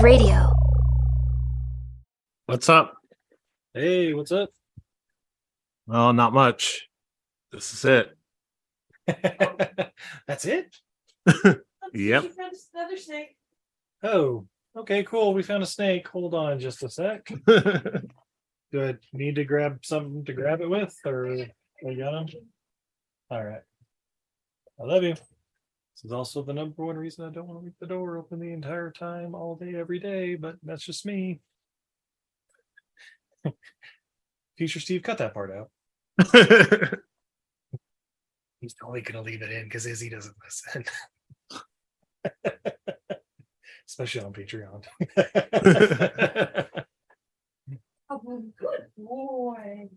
Wave Radio. What's up? Hey, what's up? Well, not much. This is it. That's it? Yep. Another snake. Oh, okay, cool. We found a snake. Hold on just a sec. Do I need to grab something to grab it with, or I got him? All right. I love you. This is also the number one reason I don't want to leave the door open the entire time, all day, every day, but that's just me. Future Steve, cut that part out. He's only gonna leave it in because Izzy doesn't listen. Especially on Patreon. Oh, good boy.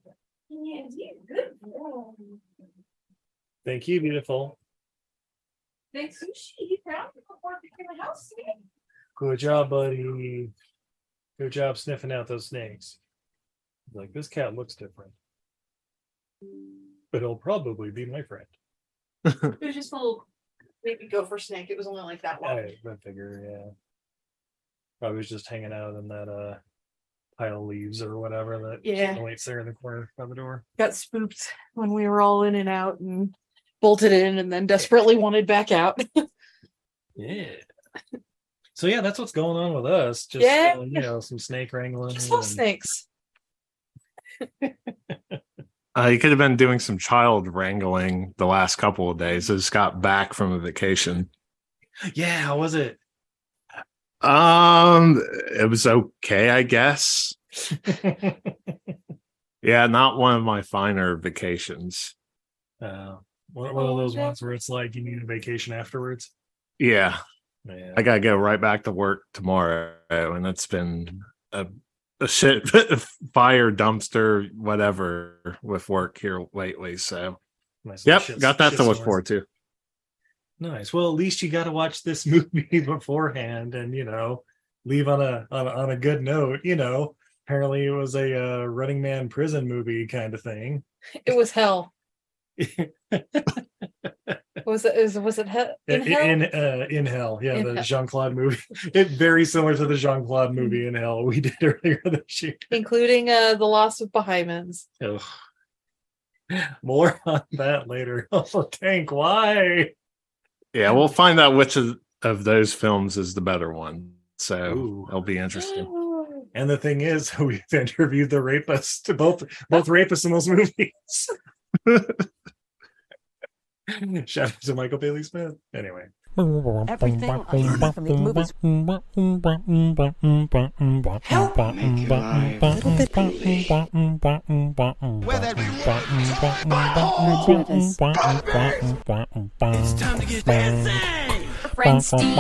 Yes, you good boy. Thank you, beautiful. Thanks, sushi. You found it before it became a house snake. Good job, buddy. Good job sniffing out those snakes. Like this cat looks different. But he'll probably be my friend. It was just a little baby gopher snake. It was only like that long. I, I figure, yeah. Probably was just hanging out in that uh pile of leaves or whatever that Yeah. waits there in the corner by the door. Got spooked when we were all in and out and bolted in and then desperately wanted back out. Yeah. So yeah, that's what's going on with us. Just Yeah. uh, you know, some snake wrangling. Just little and- snakes. uh, you could have been doing some child wrangling the last couple of days. I just got back from a vacation. Yeah, how was it? Um, it was okay, I guess. Yeah, not one of my finer vacations. Uh, one, one of those ones where it's like you need a vacation afterwards. Yeah, Yeah. I gotta go right back to work tomorrow, and it's been a, a shit fire dumpster, whatever, with work here lately. So, Nice yep, little shit- got that to look forward to. Nice. Well, at least you got to watch this movie beforehand, and you know, leave on a on a, on a good note. You know, apparently it was a uh, Running Man prison movie kind of thing. It was hell. Was it is was it he- in in hell? in, uh, in hell, yeah, In the Hell. Jean Claude movie. It very similar to the Jean Claude movie in Hell we did earlier this year. including uh the loss of Bahimans. Ugh. More on that later. Oh, Tank, why? Yeah, we'll find out which of, of those films is the better one. So Ooh. it'll be interesting. And the thing is, we've interviewed the rapists, both both rapists in those movies. Shout out to Michael Bailey Smith. Anyway, Everything I learned from these movies help make your life a It's time to get dancing. Friend Steve.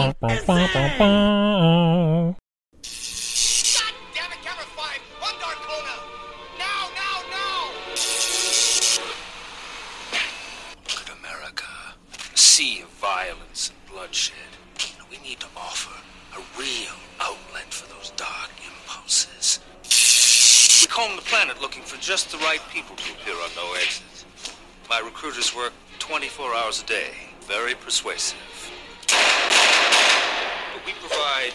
Planet looking for just the right people to appear on No Exit. My recruiters work 24 hours a day. Very persuasive. But we provide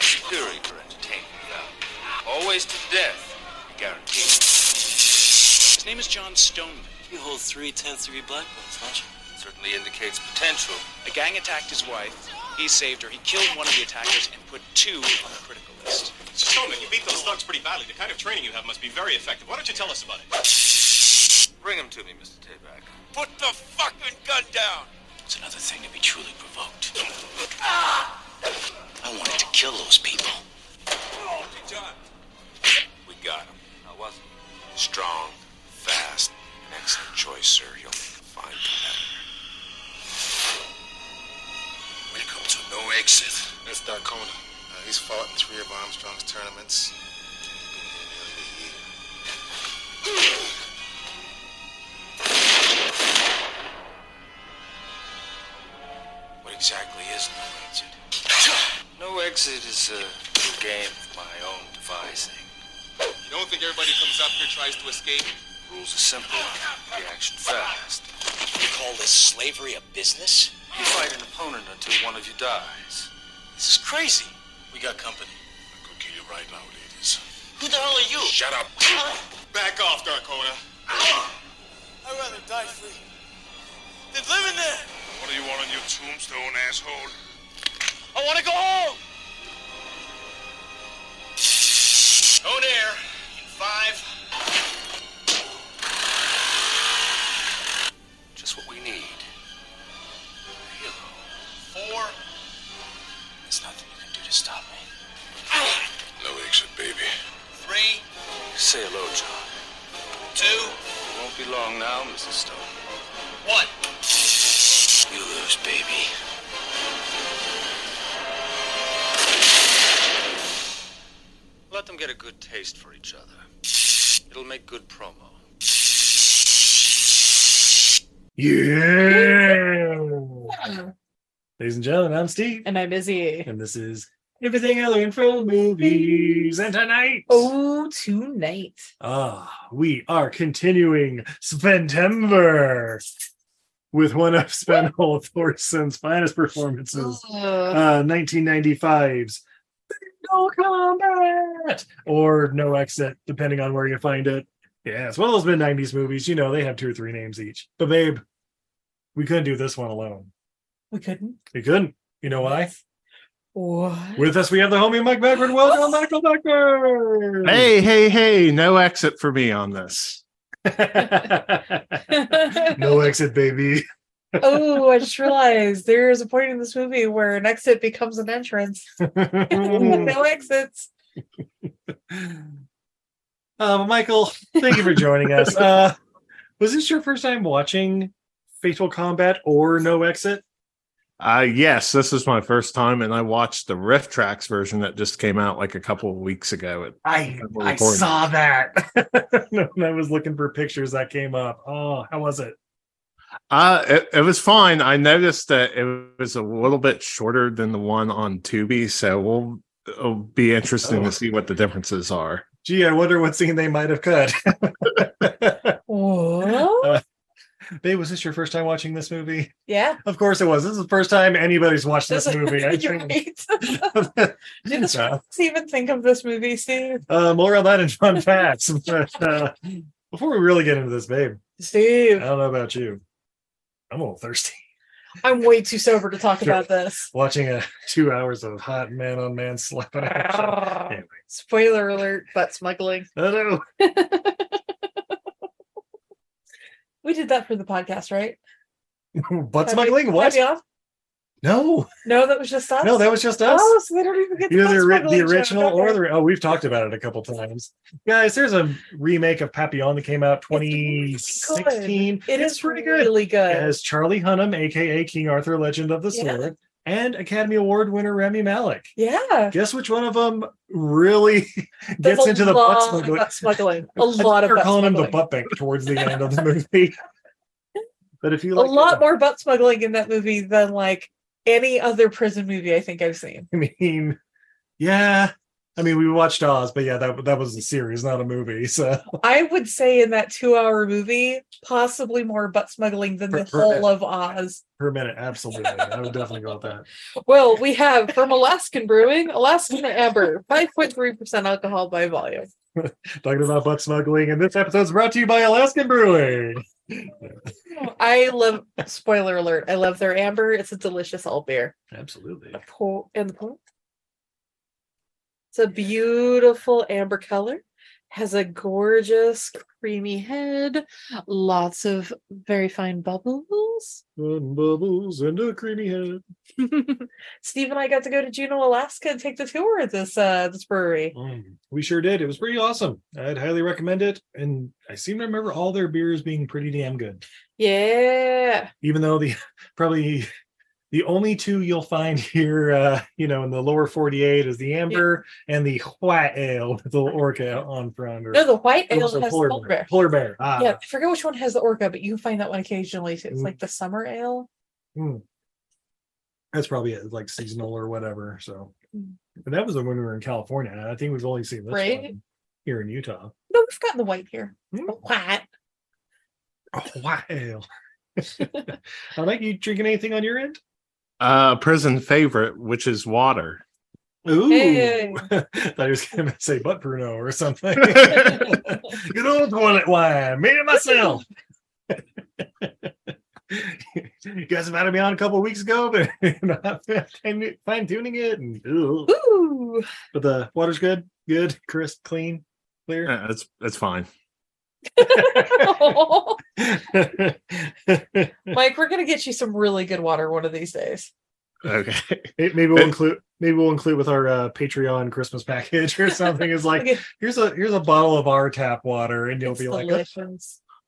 superior entertainment now. Always to death, guaranteed. His name is John Stoneman. You hold three tenth degree black belts, don't you? Certainly indicates potential. A gang attacked his wife. He saved her. He killed one of the attackers and put two on the critical list. Stoneman, you beat those thugs pretty badly. The kind of training you have must be very effective. Why don't you tell us about it? Bring him to me, Mr. Tayback. Put the fucking gun down. It's another thing to be truly provoked. I wanted to kill those people. John. We got him. How was he? Strong, fast, an excellent choice, sir. You'll make a fine competitor. To No Exit. That's Darkona. Uh, he's fought in three of Armstrong's tournaments. Been here nearly a year. What exactly is No Exit? No Exit is a little game of my own devising. You don't think everybody comes up here tries to escape? Rules are simple, reaction fast. You call this slavery a business? You fight an opponent until one of you dies. This is crazy. We got company. I could kill you right now, ladies. Who the hell are you? Shut up. Back off, Darkona. I'd rather die free than live in there. What do you want on your tombstone, asshole? I want to go home. On air in five. Just what we need. A hero. Four. There's nothing you can do to stop me. No exit, baby. Three. Say hello, John. Two. It won't be long now, Mrs. Stone. One. You lose, baby. Let them get a good taste for each other. It'll make good promo. Yeah. Ladies and gentlemen, I'm Steve, And I'm Izzy. and this is everything I learned from movies. And tonight, Oh, tonight. ah, we are continuing Sventember with one of Sven Thorsen's finest performances, uh, 1995's No Combat or No Exit, depending on where you find it. Yeah, it's one of those mid 90s movies. You know, they have two or three names each. But, babe, we couldn't do this one alone. We couldn't. We couldn't. You know why? What? With us, we have the homie Mike Bagford. Welcome, Michael Bagford. Hey, hey, hey! No exit for me on this. no exit, baby. oh, I just realized there is a point in this movie where an exit becomes an entrance. no exits. Uh, Michael, thank you for joining us. Uh, was this your first time watching Fatal Combat or No Exit? Uh, yes, this is my first time, and I watched the RiffTrax version that just came out like a couple of weeks ago. It- I I saw that. when I was looking for pictures that came up. Oh, how was it? Uh, it, it was fine. I noticed that it was a little bit shorter than the one on Tubi, so we'll it'll be interesting Oh. to see what the differences are. Gee, I wonder what scene they might have cut. Babe, was this your first time watching this movie? yeah. Of course it was. This is the first time anybody's watched this This movie. I You're think. right. Did the Uh, even think of this movie, Steve? uh, more on that in fun facts. But uh, before we really get into this, babe, Steve. I don't know about you. I'm a little thirsty. I'm way too sober to talk about this. Watching a two hours of hot man on man action. Anyway, Spoiler alert, butt smuggling. Know. We did that for the podcast, right? Butt smuggling? What? happy off? No, No, that was just us. no, that was just us. Oh, so they don't even get the Either the, the joke. original or the oh, we've talked about it a couple times, guys. There's a remake of Papillon that came out really 2016. It It's is pretty good. really good. As Charlie Hunnam, aka King Arthur, Legend of the Yeah. Sword, and Academy Award winner Rami Malek. yeah. Guess which one of them really gets into the butt smuggling? butt smuggling. A lot of they're butt calling him the butt bank towards the end of the movie. but if you a like, lot more butt smuggling in that movie than like any other prison movie I think I've seen. I mean, yeah. I mean, we watched Oz, but yeah, that that was a series, not a movie. So I would say in that two hour movie, possibly more butt smuggling than the Per- per whole minute. of Oz. per minute, absolutely, I would definitely go with that. Well, we have from Alaskan Brewing, Alaskan Amber, 5.3% alcohol by volume. Talking about butt smuggling, and this episode is brought to you by Alaskan Brewing. I love, spoiler alert, I love their amber. It's a delicious alt beer. Absolutely. Pour in the pot. It's a beautiful amber color. Has a gorgeous creamy head. Lots of very fine bubbles. And bubbles and a creamy head. Steve and I got to go to Juneau, Alaska, and take the tour of this uh this brewery. Mm, we sure did. It was pretty awesome. I'd highly recommend it. And I seem to remember all their beers being pretty damn good. Yeah. Even though the probably the only two you'll find here, uh, you know, in the lower 48 is the amber and the white ale with the orca on front. Or No, the white ale has polar, polar bear. Polar bear. Ah, Yeah, I forget which one has the orca, but you can find that one occasionally. It's Mm. like the summer ale. mm. That's probably it, like seasonal or whatever. So, Mm. but that was when we were in California. I think we've only seen this Right. one here in Utah. No, we've gotten the white here. The White. Oh, white ale. I like you drinking anything on your end? Uh, prison favorite, which is water. Ooh, Hey. thought he was going to say butt pruno or something. Good old toilet wine, made it myself. you guys have had me on a couple weeks ago, but not fine tuning it. And, ugh. Ooh. But the water's good, good, crisp, clean, clear. Yeah, it's it's fine. Mike, we're gonna get you some really good water one of these days. Okay. maybe we'll include maybe we'll include with our uh, Patreon Christmas package or something. Is like Okay. here's a here's a bottle of our tap water, and you'll It's be like,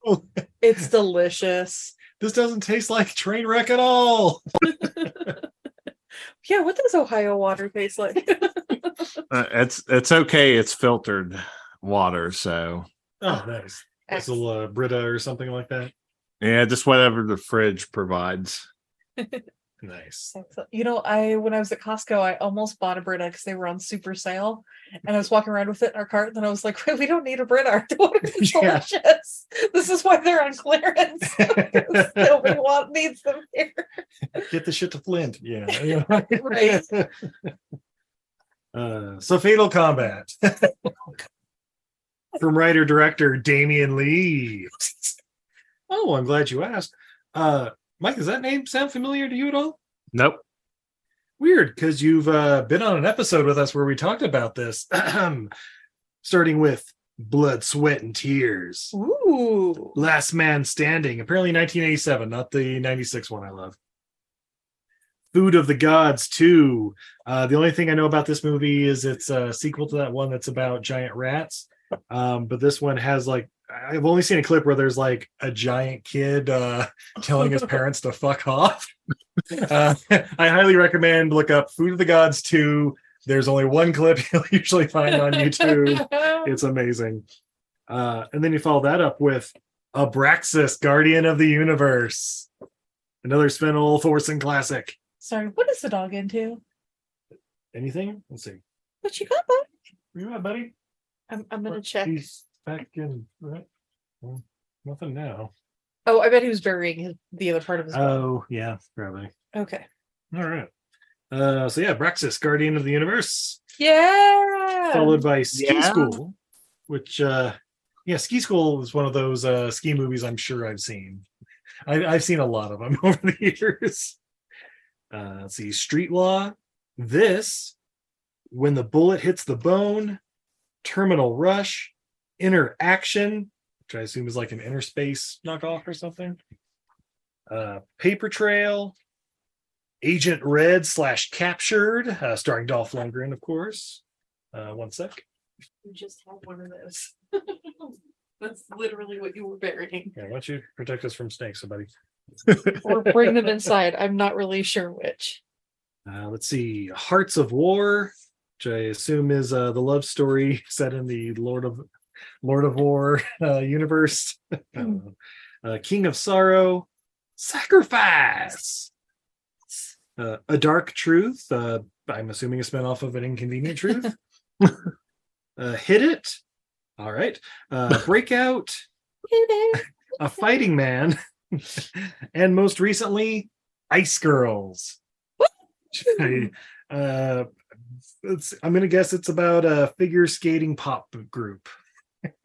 oh, It's delicious. this doesn't taste like train wreck at all. Yeah, what does Ohio water taste like? Uh, it's it's okay. It's filtered water, so Oh, nice. It's a little uh, Brita or something like that. yeah, just whatever the fridge provides. Nice. Excellent. You know, I when I was at Costco, I almost bought a Brita because they were on super sale, and I was walking around with it in our cart. And then I was like, "We don't need a Brita. Our water is Yeah. delicious. This is why they're on clearance. Nobody want, needs them here." Get the shit to Flint. Yeah. yeah. Right. Uh, so Fatal Combat from writer director Damian Lee. Oh, I'm glad you asked. Uh, Mike, does that name sound familiar to you at all? Nope. Weird, because you've uh, been on an episode with us where we talked about this, starting with Blood, Sweat, and Tears. Ooh. Last Man Standing, apparently 1987, not the 96 one I love. Food of the Gods 2. Uh, the only thing I know about this movie is it's a sequel to that one that's about giant rats. Um, but this one has like, I've only seen a clip where there's like a giant kid uh, telling his parents to fuck off. Uh, I highly recommend look up Food of the Gods 2. There's only one clip you'll usually find on YouTube it's amazing. Uh, and then you follow that up with Abraxas, Guardian of the Universe. Another Sven Ole Thorsen classic. Sorry, what is the dog into? Anything? Let's see. What you got, bud? Where you at, buddy? I'm I'm gonna check. He's back in. Right? Well, nothing now. Oh, I bet he was burying his, the other part of his. body. Oh, yeah, probably. Okay. All right. Uh, so yeah, Braxis, Guardian of the Universe, Yeah. followed by Ski Yeah. School, which uh yeah, Ski School is one of those uh ski movies I'm sure I've seen. I, I've seen a lot of them over the years. Uh, let's see, Street Law, this, When the Bullet Hits the Bone, Terminal Rush, Inner Action, which I assume is like an inner space knockoff or something. Uh, Paper Trail, Agent Red slash Captured, uh, starring Dolph Lundgren, of course. Uh, one sec. You just had one of those. That's literally what you were burying. Yeah, why don't you protect us from snakes, somebody? Or bring them inside. I'm not really sure which. Uh, let's see, Hearts of War, which I assume is uh, the love story set in the Lord of Lord of War uh, universe. Uh, uh, King of Sorrow, Sacrifice, uh, A Dark Truth. Uh, I'm assuming a spinoff of An Inconvenient Truth. uh, Hit It. All right. Uh, Breakout, A Fighting Man, and most recently, Ice Girls. I, uh, it's, I'm gonna guess it's about a figure skating pop group.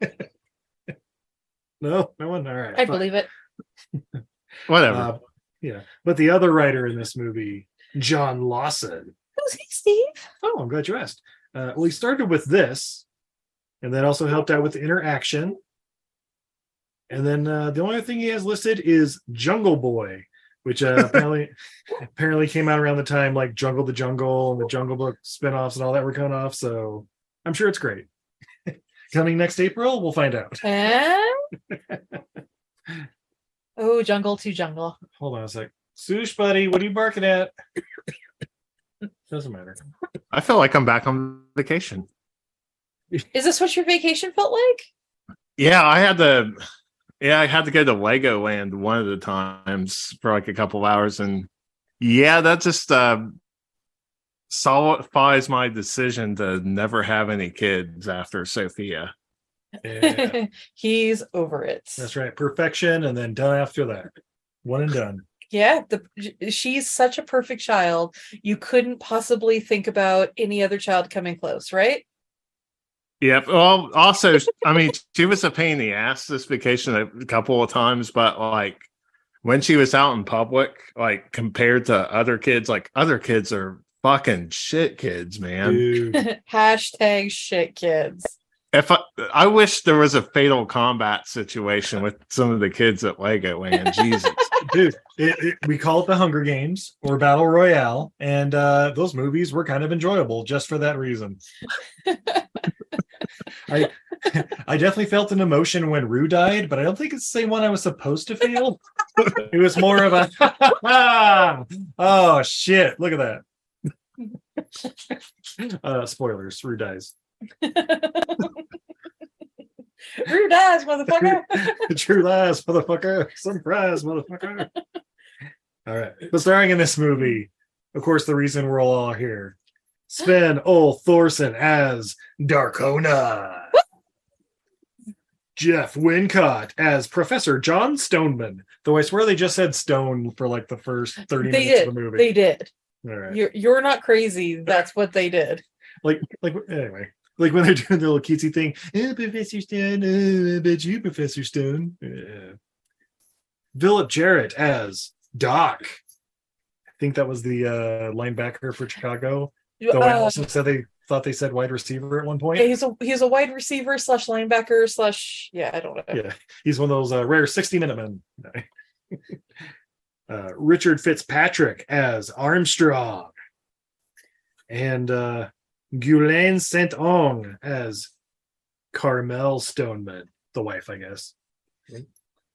no, no one. All right, I fine. believe it. Whatever. Uh, yeah, but the other writer in this movie, John Lawson. Who's he, Steve? Oh, I'm glad you asked. Uh, well, he started with this, and then also helped out with Interaction. And then uh, the only thing he has listed is Jungle Boy, which uh, apparently apparently came out around the time like Jungle the Jungle and the Jungle Book spinoffs and all that were coming off. So I'm sure it's great. Coming next April, we'll find out. Eh? oh, jungle to jungle. Hold on a sec. Sush, buddy, what are you barking at? Doesn't matter. I feel like I'm back on vacation. Is this what your vacation felt like? Yeah, I had to. Yeah, I had to go to Legoland one of the times for like a couple hours, and yeah, that just uh, solidifies my decision to never have any kids after Sophia. Yeah, He's over it. that's right. Perfection, and then done after that. One and done. Yeah, the she's such a perfect child. You couldn't possibly think about any other child coming close, right? Yep. Well, also, I mean, she was a pain in the ass this vacation a couple of times, but like when she was out in public, like compared to other kids, like other kids are fucking shit kids, man. Hashtag shit kids. If I, I wish there was a fatal combat situation with some of the kids at Lego, man. Jesus. Dude, it, it, we call it the Hunger Games or Battle Royale, and uh, those movies were kind of enjoyable just for that reason. I I definitely felt an emotion when Rue died, but I don't think it's the same one I was supposed to feel. it was more of a oh shit! Look at that. Uh, spoilers: Rue dies. Rue dies, motherfucker. True lies, motherfucker. Surprise, motherfucker. All right. But starring in this movie, of course, the reason we're all here. Sven Ole Thorsen as Darkona. Jeff Wincott as Professor John Stoneman. Though I swear they just said Stone for like the first 30 they minutes did. of the movie. They did. All right. You're you're not crazy. That's what they did. like like anyway like when they're doing the little cutesy thing eh, professor stone oh, i bet you professor stone yeah. philip jarrett as doc i think that was the uh linebacker for chicago though i also said they thought they said wide receiver at one point yeah, he's a he's a wide receiver slash linebacker slash yeah, I don't know. yeah he's one of those uh, rare 60 minute men uh, richard fitzpatrick as armstrong and uh Ghislaine Saint Onge as Carmel Stoneman, the wife, I guess.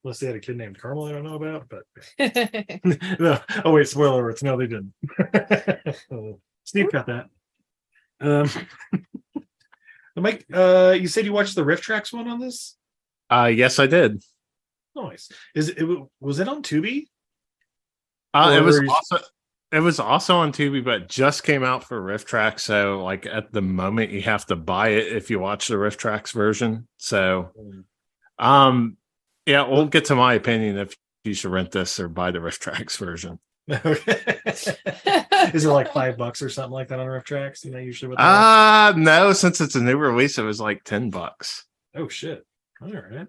Unless they had a kid named Carmel, I don't know about, but no. Oh wait, spoiler alerts. No, they didn't. Steve got that. Um, Mike, uh, you said you watched the RiffTrax one on this. Uh, yes, I did. Nice. Is it was it on Tubi? Uh, it was also it was also on Tubi, but just came out for Rift Track. So, like at the moment, you have to buy it if you watch the RiffTrax version. So, um, yeah, we'll get to my opinion if you should rent this or buy the Rift Tracks version. Okay. Is it like five bucks or something like that on RiffTrax? You know, usually what they are? Ah, no, since it's a new release, it was like ten bucks. Oh shit. All right.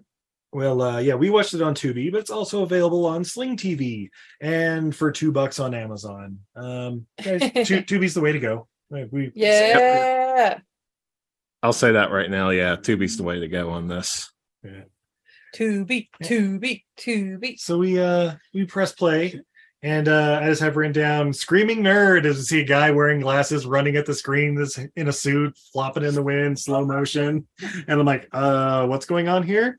Well, uh, yeah, we watched it on Tubi, but it's also available on Sling TV and for two bucks on Amazon. Um, guys, Tubi's the way to go. We yeah. I'll say that right now. Yeah, Tubi's the way to go on this. To be, to be, to be. So we uh we press play, and uh, I just have written down "screaming nerd" as to see a guy wearing glasses running at the screen, that's in a suit, flopping in the wind, slow motion, and I'm like, uh, what's going on here?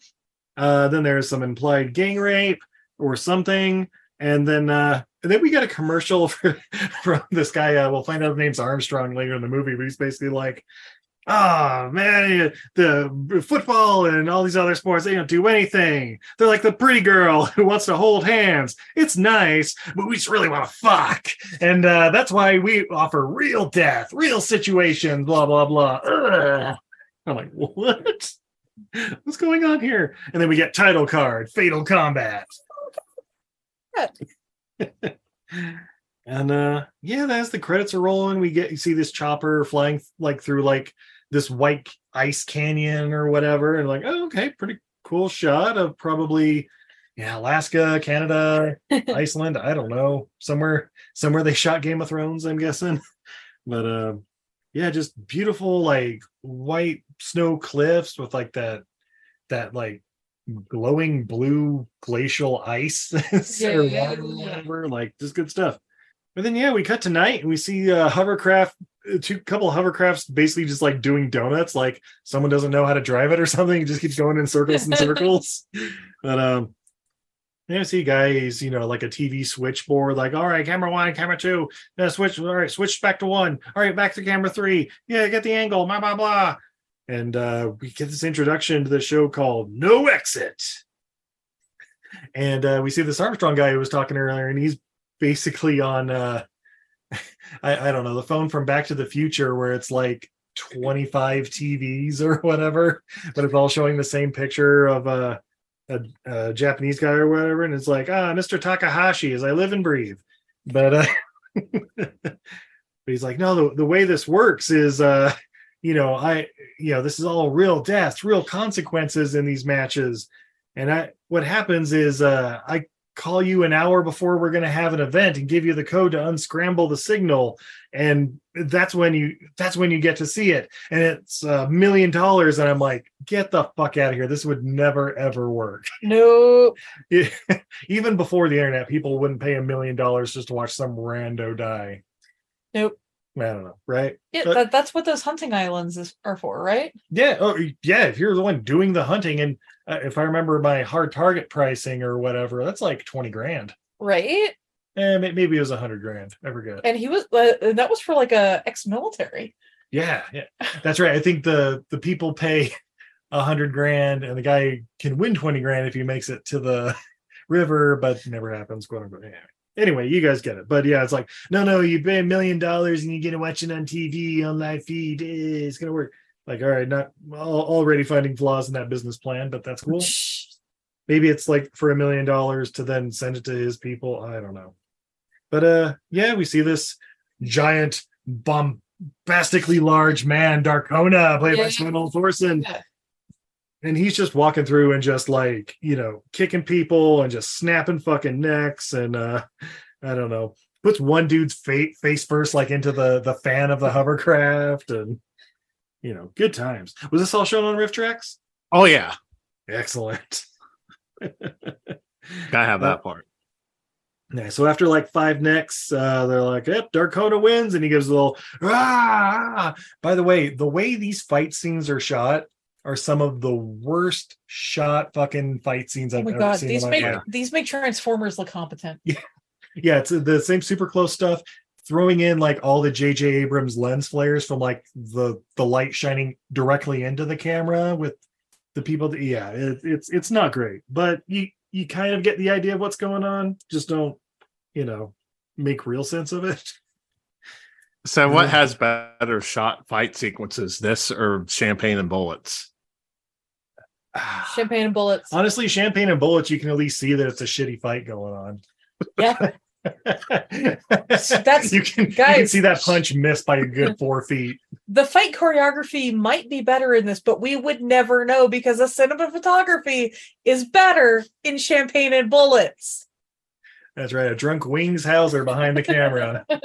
Uh, then there's some implied gang rape or something, and then uh, and then we got a commercial for, from this guy. Uh, we'll find out the name's Armstrong later in the movie, but he's basically like, oh man, the football and all these other sports, they don't do anything. They're like the pretty girl who wants to hold hands. It's nice, but we just really want to fuck. And uh, that's why we offer real death, real situations, blah, blah, blah. Ugh. I'm like, what? What's going on here? And then we get title card, Fatal Combat. and uh yeah as the credits are rolling we get you see this chopper flying like through like this white ice canyon or whatever and like oh okay pretty cool shot of probably yeah alaska canada iceland i don't know somewhere somewhere they shot game of thrones i'm guessing but uh yeah just beautiful like white snow cliffs with like that that like glowing blue glacial ice Yeah, or water yeah. whatever like just good stuff but then yeah we cut to night and we see uh hovercraft two couple hovercrafts basically just like doing donuts like someone doesn't know how to drive it or something it just keeps going in circles and circles but um I see guys, you know, like a TV switchboard, like, all right, camera one, camera two, yeah, switch, all right, switch back to one, all right, back to camera three, yeah, get the angle, blah, blah, blah. And uh, we get this introduction to the show called No Exit. And uh, we see this Armstrong guy who was talking earlier, and he's basically on, uh, I, I don't know, the phone from Back to the Future, where it's like 25 TVs or whatever, but it's all showing the same picture of uh, a, a Japanese guy or whatever, and it's like, ah, Mr. Takahashi, as I live and breathe. But uh but he's like, no, the, the way this works is uh, you know, I you know, this is all real deaths, real consequences in these matches. And I what happens is uh I call you an hour before we're going to have an event and give you the code to unscramble the signal. And that's when you that's when you get to see it. And it's a million dollars. And i'm like get the fuck out of here. This would never ever work. No, even before the internet people wouldn't pay a million dollars just to watch some rando die. Nope. I don't know right Yeah, But- that, that's what those hunting islands is, are for, right? yeah oh yeah if you're the one doing the hunting and uh, if i remember my hard target pricing or whatever that's like 20 grand Right. eh, maybe it was a hundred grand ever good And he was uh, and that was for like a ex-military. Yeah, yeah, that's right. I think the the people pay a hundred grand, and the guy can win twenty grand if he makes it to the river, but never happens. Quote unquote. Anyway, anyway, you guys get it. But yeah, it's like no, no, you pay a million dollars and you get to watch it on TV on live feed. It's gonna work. Like, all right, not al- already finding flaws in that business plan, but that's cool. Maybe it's like for a million dollars to then send it to his people. I don't know. But uh, yeah, we see this giant bombastically large man, Darkona, played by Yeah. Sven Thorsen. Yeah. And he's just walking through and just like, you know, kicking people and just snapping fucking necks. And uh I don't know, puts one dude's fa- face first, like into the the fan of the hovercraft, and you know, good times. Was this all shown on RiffTrax? Oh yeah, Excellent. gotta have that part. Yeah, so after like five necks, uh, they're like, "Yep, Darkona wins," and he gives a little. Ah! By the way, the way these fight scenes are shot are some of the worst shot fucking fight scenes Oh I've my ever god, seen. these make life. these make Transformers look competent. Yeah, it's uh, the same super close stuff. Throwing in like all the J.J. Abrams lens flares from like the the light shining directly into the camera with the people. That, yeah, it, it's it's not great, but you you kind of get the idea of what's going on. Just don't, you know, make real sense of it. So, what Yeah. has better shot fight sequences, this or Champagne and Bullets? Champagne and bullets. Honestly, champagne and bullets, you can at least see that it's a shitty fight going on. Yeah. That's you can, you can guys- see that punch missed by a good four feet. The fight choreography might be better in this, but we would never know because the cinematography is better in Champagne and Bullets. That's right. A drunk Wings Hauser behind the camera.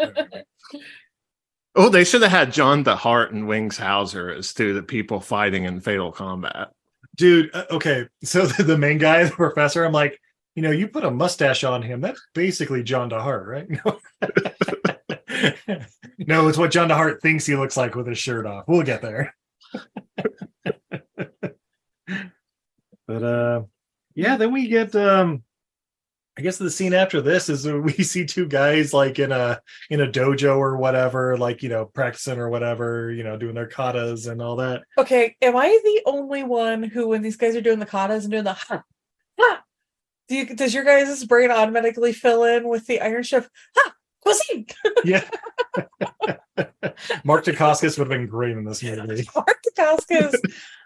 Oh, they should have had John DeHart and Wings Hauser as two the people fighting in Fatal Combat. Dude, uh, okay. So the, the main guy, the professor, I'm like, you know, you put a mustache on him. That's basically John DeHart, right? No. no, it's what John DeHart thinks he looks like with his shirt off. We'll get there. but uh yeah, then we get um I guess the scene after this is we see two guys like in a in a dojo or whatever, like you know, practicing or whatever, you know, doing their katas and all that. Okay, am I the only one who, when these guys are doing the katas and doing the ha, ha, do you, does your guys' brain automatically fill in with the Iron Chef? Ha, cuisine. Yeah. Mark Dacascos would have been great in this movie. Mark Dacascos.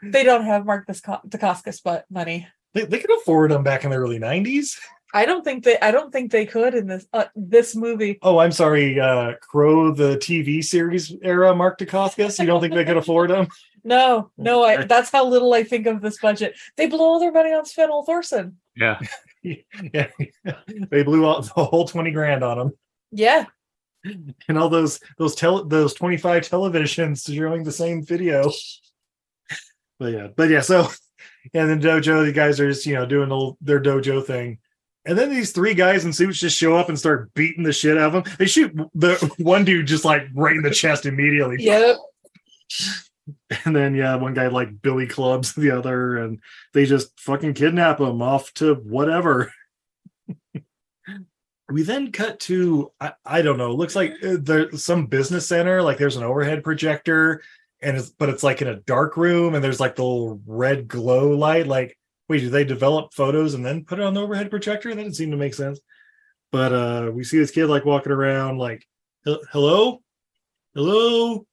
they don't have Mark Dacascos but money. They, they could afford him back in the early 90s. I don't think they. I don't think they could in this uh, this movie. Oh, I'm sorry. Uh, Crow, the TV series era, Mark Dacascos. You don't think they could afford him? No, no. I, that's how little I think of this budget. They blow all their money on Sven Thorsen. Yeah. yeah. they blew out the whole 20 grand on him. Yeah, And all those those tel- those 25 televisions showing the same video. But yeah, but yeah, so and then dojo, the guys are just, you know, doing the, their dojo thing. And then these three guys in suits just show up and start beating the shit out of them. They shoot the one dude just like right in the chest immediately. yep. And then yeah, one guy like Billy clubs the other, and they just fucking kidnap him off to whatever. we then cut to I, I don't know. Looks like uh, there's some business center. Like there's an overhead projector, and it's but it's like in a dark room, and there's like the little red glow light. Like wait, did they develop photos and then put it on the overhead projector? That didn't seem to make sense. But uh we see this kid like walking around, like hello, hello.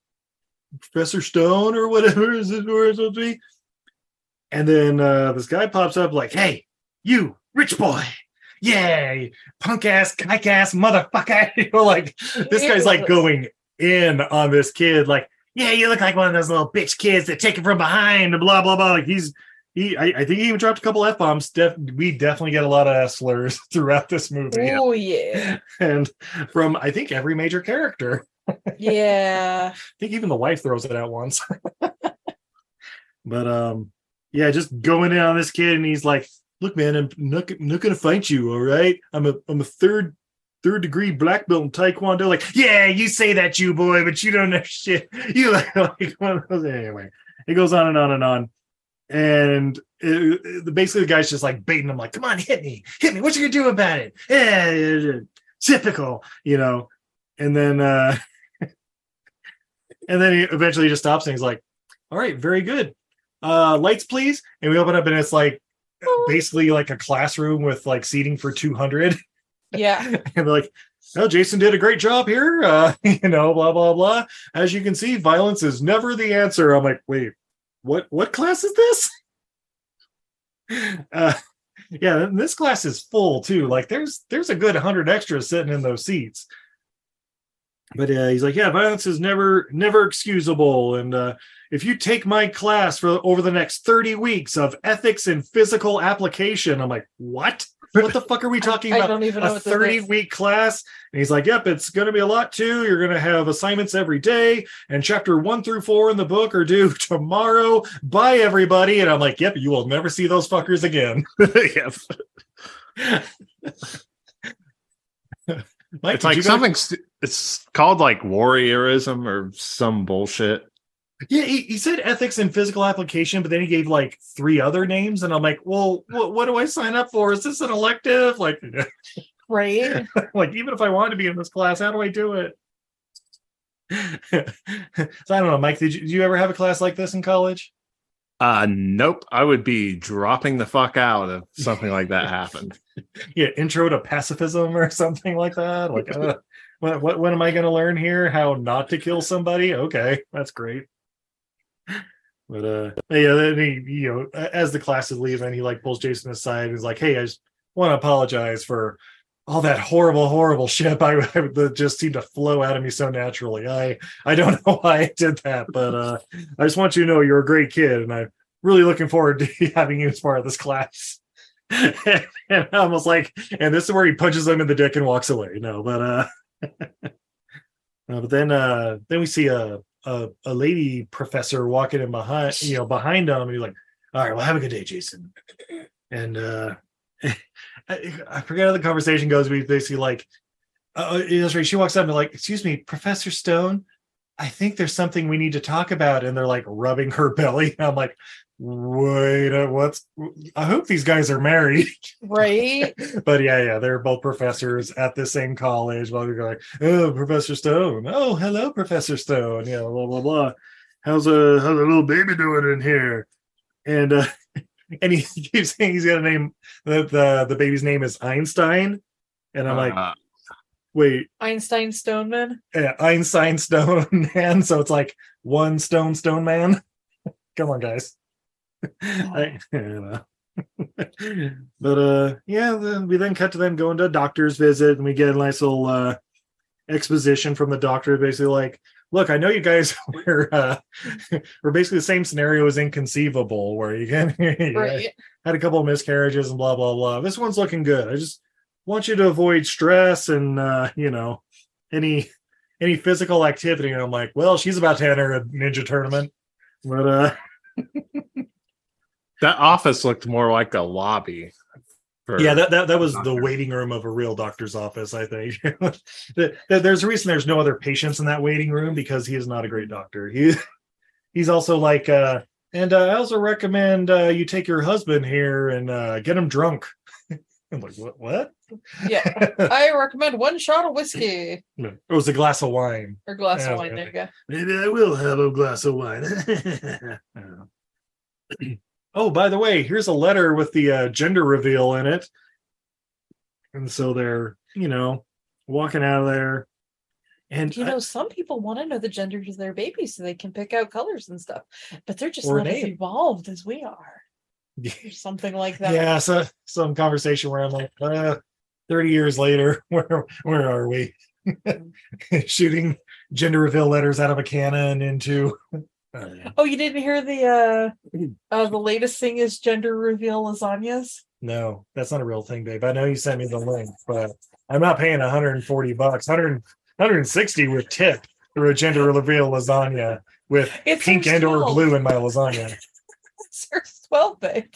Professor Stone or whatever is this where it's supposed to be. And then uh, this guy pops up like, "Hey, you rich boy. Yay, punk ass, kike ass motherfucker. You know, like this guy's like going in on this kid, like, yeah, you look like one of those little bitch kids that take it from behind, And blah blah blah. Like he's he I, I think he even dropped a couple F bombs. Def, we definitely get a lot of slurs throughout this movie. Oh yeah. And from I think every major character. Yeah. I think even the wife throws it out once. but um, yeah, just going in on this kid, and he's like, "Look, man, I'm not, not gonna fight you. All right, I'm a I'm a third third degree black belt in Taekwondo. Like, yeah, you say that, you boy, but you don't know shit. You like, like one of those anyway. It goes on and on and on, and it, it- basically the guy's just like baiting him, like, "Come on, hit me, hit me. What you gonna do about it? Yeah, typical, you know." And then. uh and then he eventually just stops and he's like, "All right, very good. Uh, lights, please." And we open up and it's like basically like a classroom with like seating for 200. Yeah. and they're like, "Oh, Jason did a great job here." Uh, you know, blah blah blah. As you can see, violence is never the answer. I'm like, "Wait, what? What class is this?" Uh, yeah, this class is full too. Like, there's there's a good hundred extras sitting in those seats but uh, he's like, yeah, violence is never never excusable, and uh, if you take my class for over the next thirty weeks of ethics and physical application, I'm like, what? What the fuck are we talking I about? don't even know a thirty week class? And he's like, yep, it's going to be a lot too. You're going to have assignments every day, and chapter one through four in the book are due tomorrow. Bye, everybody. And I'm like, yep, you will never see those fuckers again. yep. Mike, it's like you guys- something. St- it's called like warriorism or some bullshit. Yeah, he, he said ethics and physical application, but then he gave like three other names, and I'm like, well, what, what do I sign up for? Is this an elective? Like, Right. like even if I wanted to be in this class, how do I do it? so I don't know, Mike. Did you, did you ever have a class like this in college? Uh, nope. I would be dropping the fuck out if something like that happened. Yeah, intro to pacifism or something like that. Like, uh, what, what what am I going to learn here? How not to kill somebody? Okay, that's great. But uh, yeah, then he, you know, as the class is leaving, he like pulls Jason aside. and He's like, "Hey, I just want to apologize for all that horrible, horrible shit I, I just seemed to flow out of me so naturally. I I don't know why I did that, but uh, I just want you to know you're a great kid, and I'm really looking forward to having you as part of this class." and I almost like, and this is where he punches him in the dick and walks away. You no, know, but uh, uh, but then uh, then we see a, a a lady professor walking in behind, you know, behind him, and he's like, "All right, well, have a good day, Jason." And uh, I, I forget how the conversation goes. We basically like, uh, that's right. She walks up and like, "Excuse me, Professor Stone." I think there's something we need to talk about, and they're like rubbing her belly. And I'm like, wait, uh, what's? I hope these guys are married. Right. but yeah, yeah, they're both professors at the same college. While they're like, oh, Professor Stone. Oh, hello, Professor Stone. Yeah, blah blah blah. How's a how's a little baby doing in here? And uh, and he keeps saying he's got a name. The the the baby's name is Einstein. And I'm like, Uh, wait, Einstein Stoneman. yeah, Einstein Stone Man. So it's like one Stone Stone Man. Come on, guys. I, you know. but uh, yeah, then we then cut to them going to a doctor's visit, and we get a nice little uh, exposition from the doctor, basically like, "Look, I know you guys were uh, were basically the same scenario as Inconceivable, where you can you Right. had a couple of miscarriages and blah blah blah. This one's looking good. I just want you to avoid stress and uh, you know any any physical activity. And I'm like, well, she's about to enter a ninja tournament, but uh, that office looked more like a lobby. For- yeah, that, that that was the waiting room of a real doctor's office. I think there's a reason there's no other patients in that waiting room because he is not a great doctor. He he's also like, uh, and uh, I also recommend uh, you take your husband here and uh, get him drunk. I'm like, what? What? Yeah. I recommend one shot of whiskey No, It was a glass of wine. or glass Yeah, of wine. okay. There you go. Maybe I will have a glass of wine. oh, by the way, here's a letter with the uh, gender reveal in it. And so they're, you know, walking out of there. And You I- know, some people want to know the genders of their babies so they can pick out colors and stuff, but they're just not as evolved as we are. something like that. Yeah, so some conversation where I'm like, uh, 30 years later, where where are we? Shooting gender reveal letters out of a cannon into I don't know. Oh, you didn't hear the uh uh the latest thing is gender reveal lasagnas? No, that's not a real thing, babe. I know you sent me the link, but I'm not paying 140 bucks, 100, 160 with tip for a gender reveal lasagna with It's pink and or blue in my lasagna. There's 12, babe.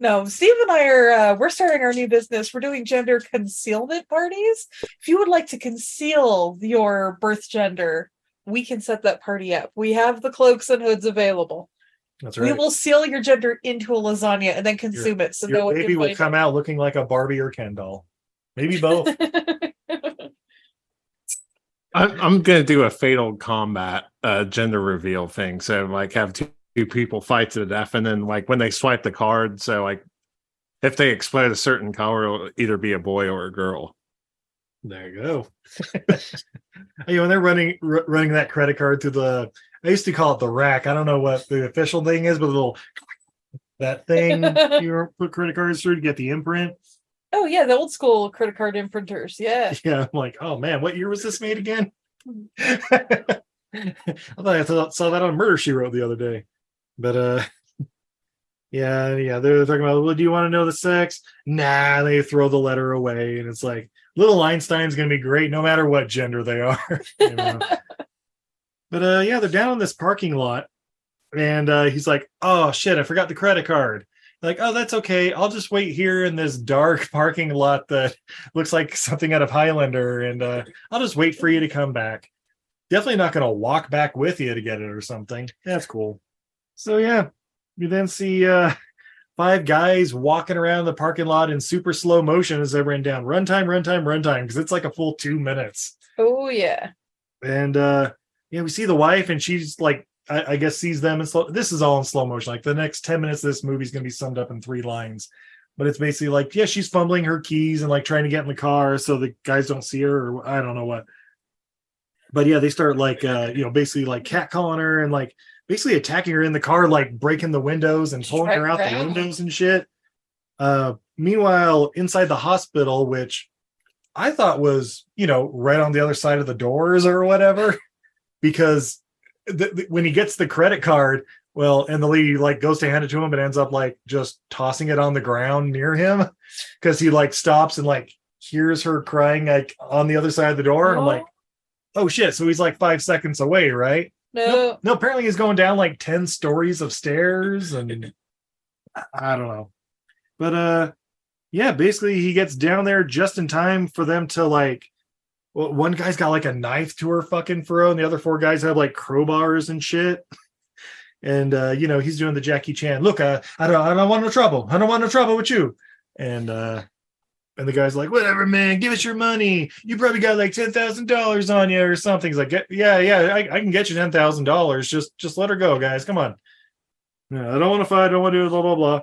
No, Steve and I are uh, we're starting our new business. We're doing gender concealment parties. If you would like to conceal your birth gender, we can set that party up. We have the cloaks and hoods available. That's right. We will seal your gender into a lasagna and then consume it so no Your one baby will find come out looking like a Barbie or Ken doll. Maybe both. I, I'm gonna do a fatal combat uh, gender reveal thing. So like have two, two people fight to the death, and then like when they swipe the card, so like if they explode a certain color, it'll either be a boy or a girl. There you go. you know, when they're running r- running that credit card through the, I used to call it the rack. I don't know what the official thing is, but the little that thing you put credit cards through to get the imprint. oh yeah, the old school credit card imprinters. Yeah. Yeah, I'm like, oh man, what year was this made again? I thought I saw that on Murder She Wrote the other day, but uh, yeah, yeah, they're talking about. Well, do you want to know the sex? Nah, they throw the letter away, and it's like little Einstein's gonna be great no matter what gender they are. you know? but uh, yeah, they're down in this parking lot, and uh, he's like, oh shit, I forgot the credit card. Like, oh, that's okay. I'll just wait here in this dark parking lot that looks like something out of Highlander, and uh, I'll just wait for you to come back. Definitely not going to walk back with you to get it or something. That's cool. So yeah, you then see uh, five guys walking around the parking lot in super slow motion as they ran down. Runtime, runtime, runtime, because it's like a full two minutes. Oh yeah. And uh, yeah, we see the wife, and she's like, I, I guess sees them in slow. This is all in slow motion. Like the next ten minutes of this movie is going to be summed up in three lines. But it's basically like, yeah, she's fumbling her keys and like trying to get in the car so the guys don't see her, or I don't know what. But yeah, they start like, uh, you know, basically like catcalling her and like basically attacking her in the car, like breaking the windows and pulling her out the windows and shit. Uh, meanwhile, inside the hospital, which I thought was, you know, right on the other side of the doors or whatever, because when he gets the credit card, well, and the lady like goes to hand it to him, but ends up like just tossing it on the ground near him because he like stops and like hears her crying like on the other side of the door. And I'm like, oh shit. So he's like five seconds away, right? No. No, apparently he's going down like 10 stories of stairs and I- I don't know. But uh yeah, basically he gets down there just in time for them to like well, one guy's got like a knife to her fucking throat, and the other four guys have like crowbars and shit. And uh, you know, he's doing the Jackie Chan. Look, uh, I don't I don't want no trouble. I don't want no trouble with you. And uh and the guy's like, whatever, man, give us your money. You probably got like ten thousand dollars on you or something. He's like, yeah, yeah, I, I can get you ten thousand dollars. Just just let her go, guys. Come on. No, I don't want to fight. I don't want to do it, blah blah blah.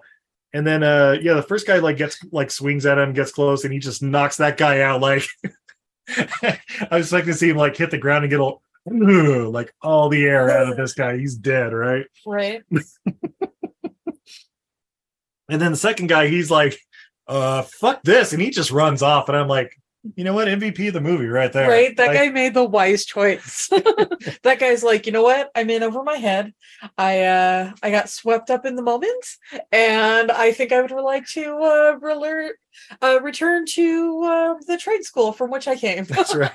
And then uh yeah, the first guy like gets like swings at him, gets close, and he just knocks that guy out. Like I was expecting to see him like hit the ground and get all like all the air out of this guy. He's dead, right? Right. And then the second guy, he's like, uh, fuck this. And he just runs off. And I'm like, you know what? MVP of the movie right there. Right. That Like, guy made the wise choice. that guy's like, you know what? I'm in over my head. I uh I got swept up in the moment and I think I would like to uh, uh return to uh, the trade school from which I came. That's right.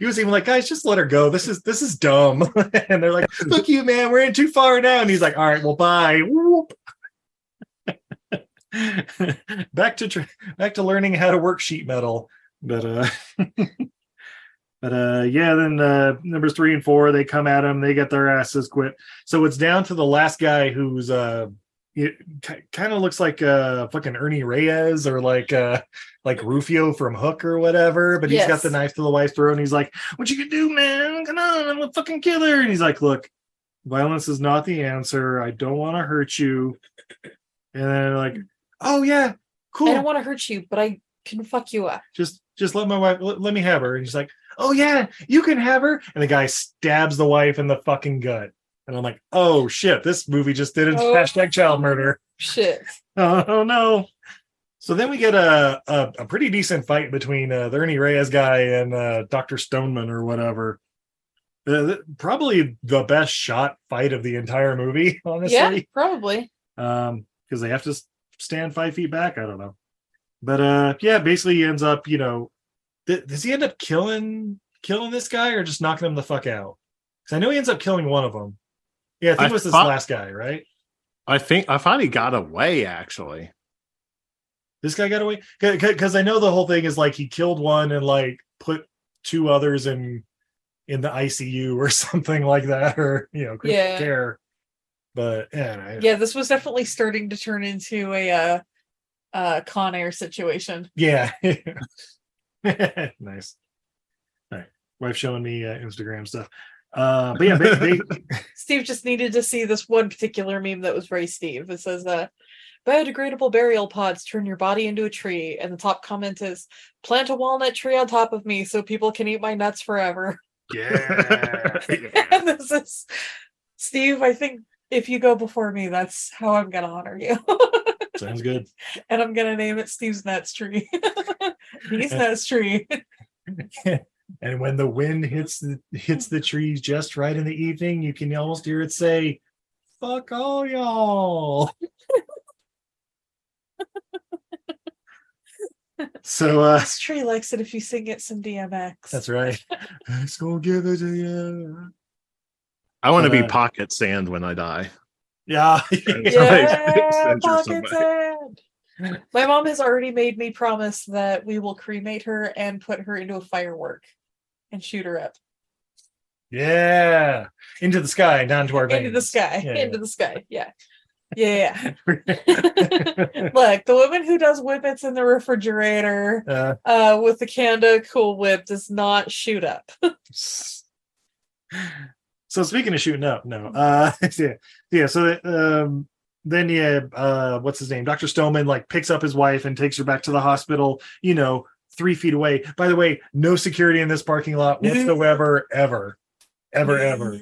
He was even like, guys, just let her go. This is this is dumb. and they're like, look, you man, we're in too far now. And he's like, all right, well, bye. Whoop. back to tr- back to learning how to work sheet metal. But uh but uh yeah, then uh numbers three and four, they come at him, they get their asses quit. So it's down to the last guy who's uh it kind of looks like uh fucking Ernie Reyes or like uh like Rufio from Hook or whatever, but he's got the knife to the wife's throat and he's like, What you can do, man? Come on, I'm a fucking killer. And he's like, Look, violence is not the answer. I don't want to hurt you. And then like, oh yeah, cool. I don't want to hurt you, but I can fuck you up. just just let my wife let, let me have her and he's like oh yeah you can have her and the guy stabs the wife in the fucking gut and i'm like oh shit this movie just did it Oh. hashtag child murder Shit. Oh, no. So then we get a, a, a pretty decent fight between uh, the Ernie Reyes guy and uh, Dr. Stoneman or whatever. Uh, probably the best shot fight of the entire movie, honestly. Yeah, probably. um because they have to stand five feet back? I don't know. But uh yeah basically he ends up you know th- does he end up killing killing this guy or just knocking him the fuck out? Because i know he ends up killing one of them. Yeah i think I it was this thought- last guy right? I think I thought he got away actually. this guy got away? Because i know the whole thing is like he killed one and like put two others in in the icu or something like that or you know Yeah. care but yeah I- Yeah, this was definitely starting to turn into a uh, uh, Con Air situation. Yeah. nice. All right. Wife showing me uh, Instagram stuff. Uh, but yeah, they, they, Steve just needed to see this one particular meme that was very Steve. It says, uh, biodegradable burial pods turn your body into a tree. And the top comment is, plant a walnut tree on top of me so people can eat my nuts forever. yeah. and this is, Steve, I think if you go before me, that's how I'm going to honor you. Sounds good. and I'm going to name it Steve's Nuts Tree. He's Nuts Tree. And when the wind hits the hits the trees just right in the evening, you can almost hear it say, "Fuck all y'all." so uh this tree likes it if you sing it some DMX. that's right. Let's go give it to you. I want to be pocket sand when I die. Yeah. Yeah, pocket sand. My mom has already made me promise that we will cremate her and put her into a firework and shoot her up yeah. Into the sky, down to our veins. into the sky. Yeah, into the sky. Yeah. Yeah. Look, the woman who does whippets in the refrigerator Uh, uh, with the Kanda Cool Whip does not shoot up. So speaking of shooting up, no. Uh yeah. Yeah, so um then yeah, uh what's his name? Dr. Stoneman like picks up his wife and takes her back to the hospital, you know, three feet away. By the way, no security in this parking lot whatsoever, ever. Ever, ever.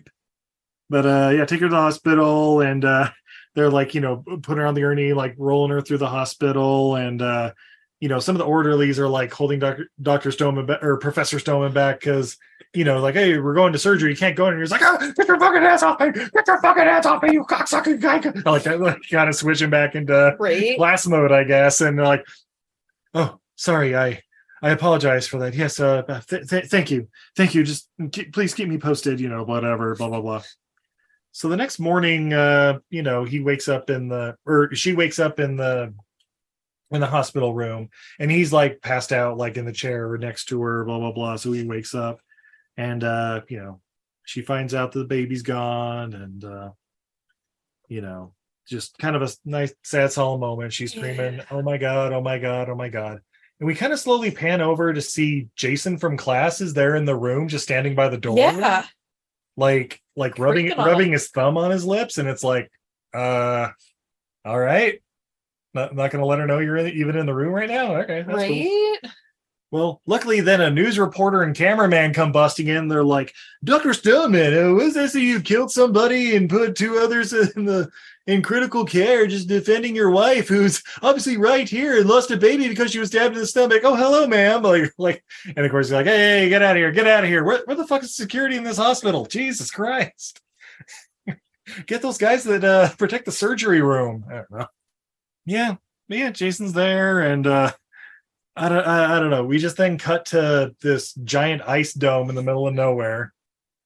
But uh yeah, take her to the hospital and uh they're like, you know, putting her on the gurney, like rolling her through the hospital and uh you know, some of the orderlies are like holding Dr. Dr. Stoneman ba- or Professor Stoneman back because you know, like, hey, we're going to surgery. You can't go in. And he's like, oh, get your fucking ass off me. Get your fucking hands off me, you cocksucking guy. Like that, like kind of switching back into Right? class mode, I guess. And they're like, oh, sorry, I I apologize for that. Yes, uh, th- th- thank you. Thank you. Just keep, please keep me posted, you know, whatever, blah, blah, blah. So the next morning, uh, you know, he wakes up in the, or she wakes up in the, in the hospital room and he's like passed out, like in the chair next to her, blah, blah, blah. So he wakes up and, uh, you know, she finds out that the baby's gone and, uh, you know, just kind of a nice, sad, solemn moment. She's screaming, Oh my God, oh my God, oh my God. And we kind of slowly pan over to see Jason from class is there in the room, just standing by the door Yeah. like like rubbing rubbing his thumb on his lips and it's like uh all right not, not gonna let her know you're in, even in the room right now? Okay that's cool. Right? well luckily then a news reporter and cameraman come busting in. They're like dr stoneman uh, was this that you killed somebody and put two others in the in critical care just defending your wife who's obviously right here and lost a baby because she was stabbed in the stomach? Oh hello ma'am. Like like and of course he's like hey, hey get out of here get out of here. Where, where the fuck is security in this hospital? Jesus christ. Get those guys that uh protect the surgery room. I don't know yeah yeah jason's there and uh I don't, I, I don't know. We just then cut to this giant ice dome in the middle of nowhere.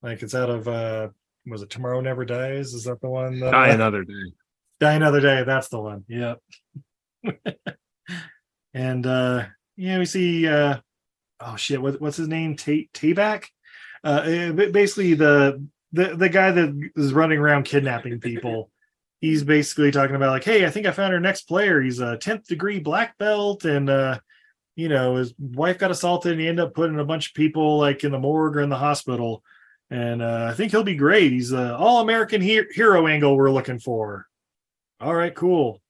Like it's out of, uh, was it Tomorrow Never Dies? Is that the one? That, Die uh, another day. Die Another Day. That's the one. Yep. and, uh, yeah, we see, uh, oh shit, what, what's his name? T- Tayback? Uh, eh, basically the, the, the guy that is running around kidnapping people. He's basically talking about like, hey, I think I found our next player. He's a 10th degree black belt and, uh, you know, his wife got assaulted and he ended up putting a bunch of people like in the morgue or in the hospital. And uh, I think he'll be great. He's the all American he- hero angle we're looking for. All right, cool.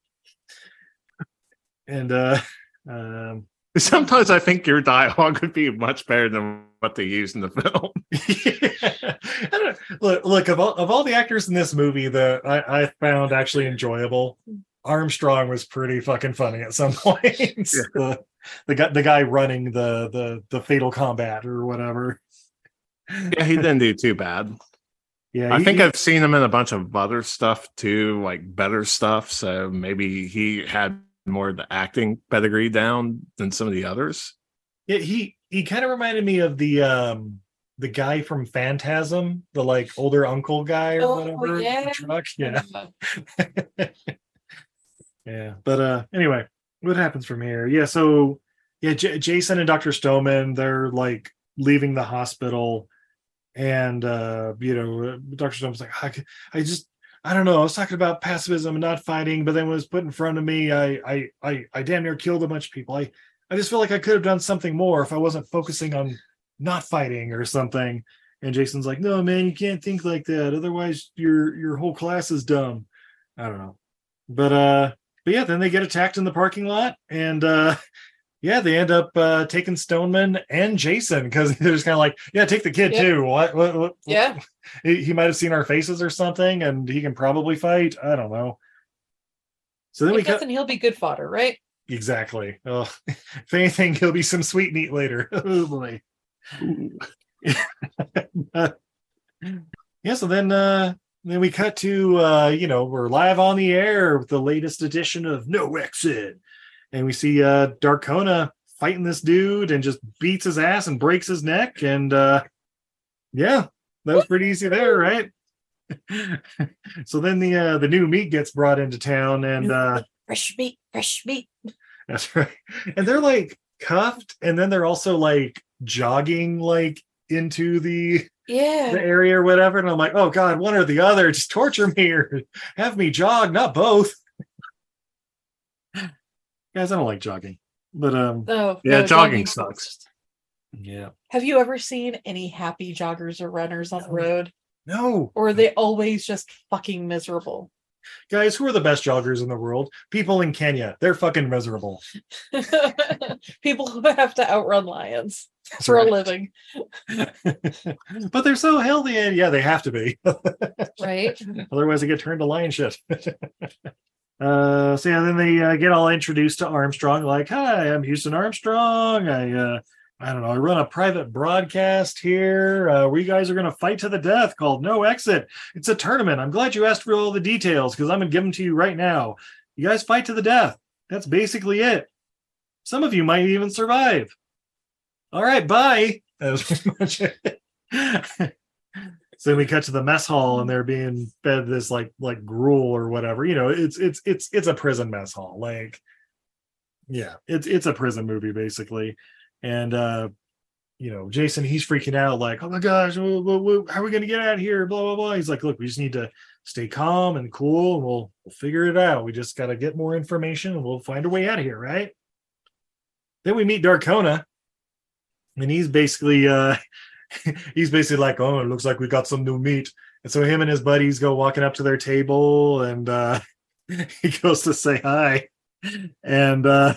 And uh, um, Sometimes I think your dialogue would be much better than what they use in the film. Don't, look, look of all, of all the actors in this movie that I, I found actually enjoyable, Armstrong was pretty fucking funny at some points. the, the guy the guy running the the the fatal combat or whatever. Yeah, he didn't do too bad. Yeah, I he- think he- I've seen him in a bunch of other stuff too, like better stuff. So maybe he had more of the acting pedigree down than some of the others. Yeah, he he kind of reminded me of the um the guy from Phantasm, the like older uncle guy or Oh, whatever. yeah. truck. Yeah. yeah. But uh anyway, what happens from here? Yeah, so yeah, J- Jason and Dr. Stoneman, they're like leaving the hospital and uh you know, Dr. Stoneman's like I just I don't know. I was talking about pacifism and not fighting, but then when it was put in front of me, I I I, I damn near killed a bunch of people. I I just feel like I could have done something more if I wasn't focusing on not fighting or something. And Jason's like, "No, man, you can't think like that. Otherwise, your your whole class is dumb." I don't know, but uh, but yeah, then they get attacked in the parking lot, and uh, yeah, they end up uh taking Stoneman and Jason because they're just kind of like, "Yeah, take the kid too." What? What? what Yeah. He, he might have seen our faces or something, and he can probably fight. I don't know. So then we If cut. nothing, he'll be good fodder, right? Exactly. Oh, if anything, he'll be some sweet meat later. Oh boy. yeah. So then, uh, then we cut to, uh, you know, we're live on the air with the latest edition of No Exit, and we see uh, Darkona fighting this dude and just beats his ass and breaks his neck, and uh, yeah, that was pretty easy there, right? so then the uh, the new meat gets brought into town, and uh, Fresh meat, fresh meat. That's right. And they're like cuffed, and then they're also like jogging like into the Yeah. the area or whatever. And I'm like, oh god, one or the other. Just torture me or have me jog, not both. Guys, I don't like jogging. But um No, Yeah, no, jogging sucks. sucks. yeah. Have you ever seen any happy joggers or runners on the road? No. Or are they always just fucking miserable? Guys, who are the best joggers in the world? People in Kenya. They're fucking miserable. People who have to outrun lions for right. a living, but they're so healthy and yeah, they have to be. right? Otherwise, they get turned to lion shit. uh, so yeah, then they uh, get all introduced to Armstrong. Like, hi, I'm Houston Armstrong. I, uh, I don't know. I run a private broadcast here uh, where you guys are going to fight to the death called No Exit. It's a tournament. I'm glad you asked for all the details because I'm going to give them to you right now. You guys fight to the death. That's basically it. Some of you might even survive. All right, bye. That was pretty much it. so we cut to the mess hall and they're being fed this like like gruel or whatever. You know, it's it's it's it's a prison mess hall. Like, yeah, it's it's a prison movie basically. And uh, you know, Jason he's freaking out like, oh my gosh, how are we gonna get out of here? Blah blah blah. He's like, look, we just need to stay calm and cool, and we'll we'll figure it out. We just got to get more information, and we'll find a way out of here, right? Then we meet Darkona, and he's basically uh he's basically like, oh, it looks like we got some new meat. And so him and his buddies go walking up to their table, and uh he goes to say hi, and uh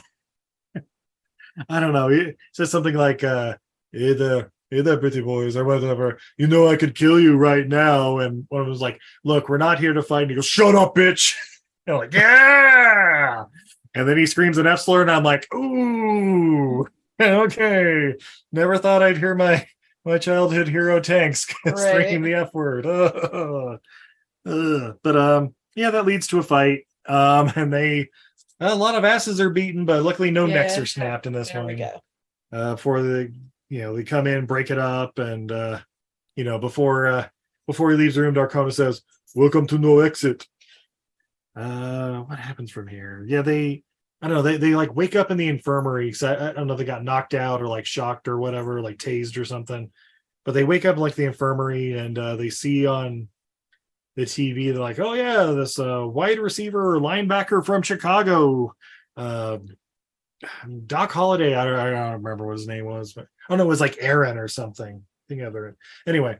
I don't know. He says something like, uh, "Hey there, hey there, pretty boys, or whatever. You know I could kill you right now." And one of them was like, "Look, we're not here to fight." And he goes, "Shut up, bitch!" And I'm like, "Yeah!" And then he screams an F slur, and I'm like, "Ooh, okay." Never thought I'd hear my my childhood hero tanks scream the F word. Ugh. Ugh. But um, yeah, that leads to a fight. Um, and they a lot of asses are beaten, but luckily no necks are snapped in this There we one. go. Uh, before the you know they come in, break it up, and uh, you know before uh, before he leaves the room, Darkona says, "Welcome to No Exit." Uh, what happens from here? Yeah, they I don't know. They they like wake up in the infirmary. because I, I don't know. They got knocked out or like shocked or whatever, like tased or something. But they wake up in, like the infirmary and uh, they see on the TV. They're like, "Oh yeah, this uh, wide receiver linebacker from Chicago, uh, Doc Holliday." I don't, I don't remember what his name was, but oh no, it was like Aaron or something. I think it. Anyway,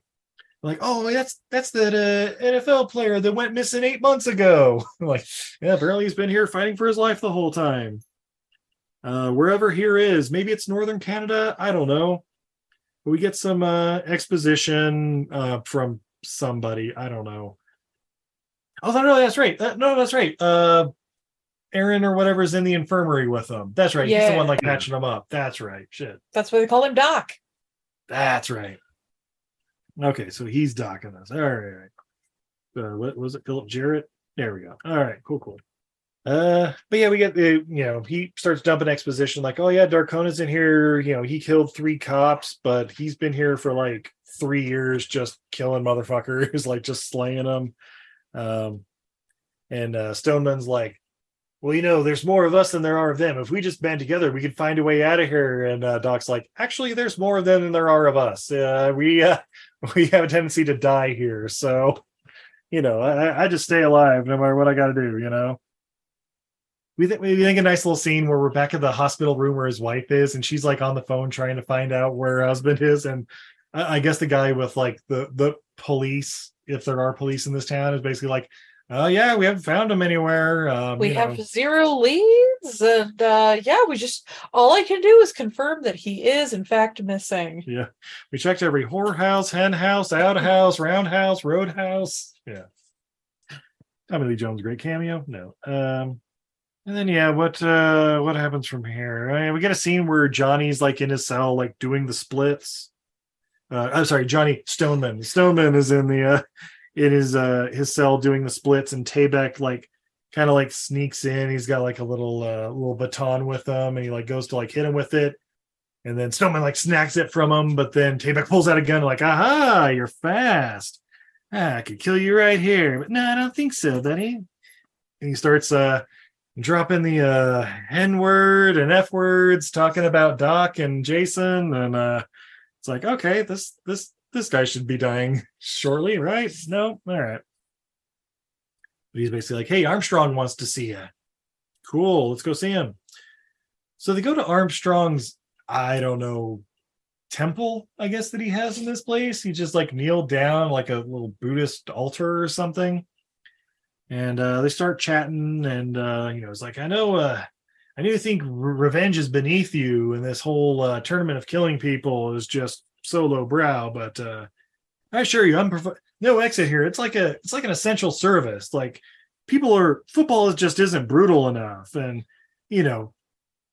like, oh, that's that's that uh, NFL player that went missing eight months ago. Like, yeah, apparently he's been here fighting for his life the whole time. Uh, wherever here is, maybe it's northern Canada. I don't know. We get some uh, exposition uh, from somebody. I don't know. Oh no, no, that's right. Uh, no, that's right. Uh, Aaron or whatever's in the infirmary with them. That's right. Yeah. He's the one like patching them up. That's right. Shit. That's why they call him Doc. That's right. Okay, so he's docking us. All right. all right. Uh, what was it? Philip Jarrett. There we go. All right, cool, cool. Uh, but yeah, we get the you know he starts dumping exposition like, oh yeah, Darkona's in here. You know, he killed three cops, but he's been here for like three years, just killing motherfuckers, like just slaying them. Um, and uh, Stoneman's like, well, you know, there's more of us than there are of them. If we just band together, we could find a way out of here. And uh, Doc's like, actually, there's more of them than there are of us. Uh, we uh, we have a tendency to die here, so you know, I, I just stay alive no matter what I got to do. You know. We think we think a nice little scene where we're back at the hospital room where his wife is, and she's like on the phone trying to find out where her husband is, and I, I guess the guy with like the the police, if there are police in this town, is basically like, "Oh yeah, we haven't found him anywhere." Um, we have know. zero leads, and uh, yeah, we just all I can do is confirm that he is in fact missing. Yeah. We checked every whorehouse, hen house, outhouse, roundhouse, roadhouse. Yeah. Tommy Lee Jones, great cameo. No. Um, and then yeah, what uh what happens from here? Uh, we get a scene where Johnny's like in his cell, like doing the splits. Uh I'm sorry, Johnny Stoneman. Stoneman is in the uh in his uh his cell doing the splits, and Tabek like kind of like sneaks in. He's got like a little uh little baton with him, and he like goes to like hit him with it. And then Stoneman like snacks it from him, but then Tabek pulls out a gun, like, aha, you're fast. Ah, I could kill you right here. But no, I don't think so, buddy. And he starts uh dropping the uh N word and F words, talking about Doc and Jason, and uh it's like, okay, this this this guy should be dying shortly, right? No, all right. But he's basically like, hey, Armstrong wants to see you. Cool, let's go see him. So they go to Armstrong's, I don't know, temple, I guess, that he has in this place. He just like kneeled down like a little Buddhist altar or something. And uh, they start chatting, and uh, you know, it's like, I know, uh, I you think revenge is beneath you, and this whole uh, tournament of killing people is just so low brow. But uh, I assure you, I'm no exit here. It's like a, it's like an essential service. Like people are football is just isn't brutal enough, and you know,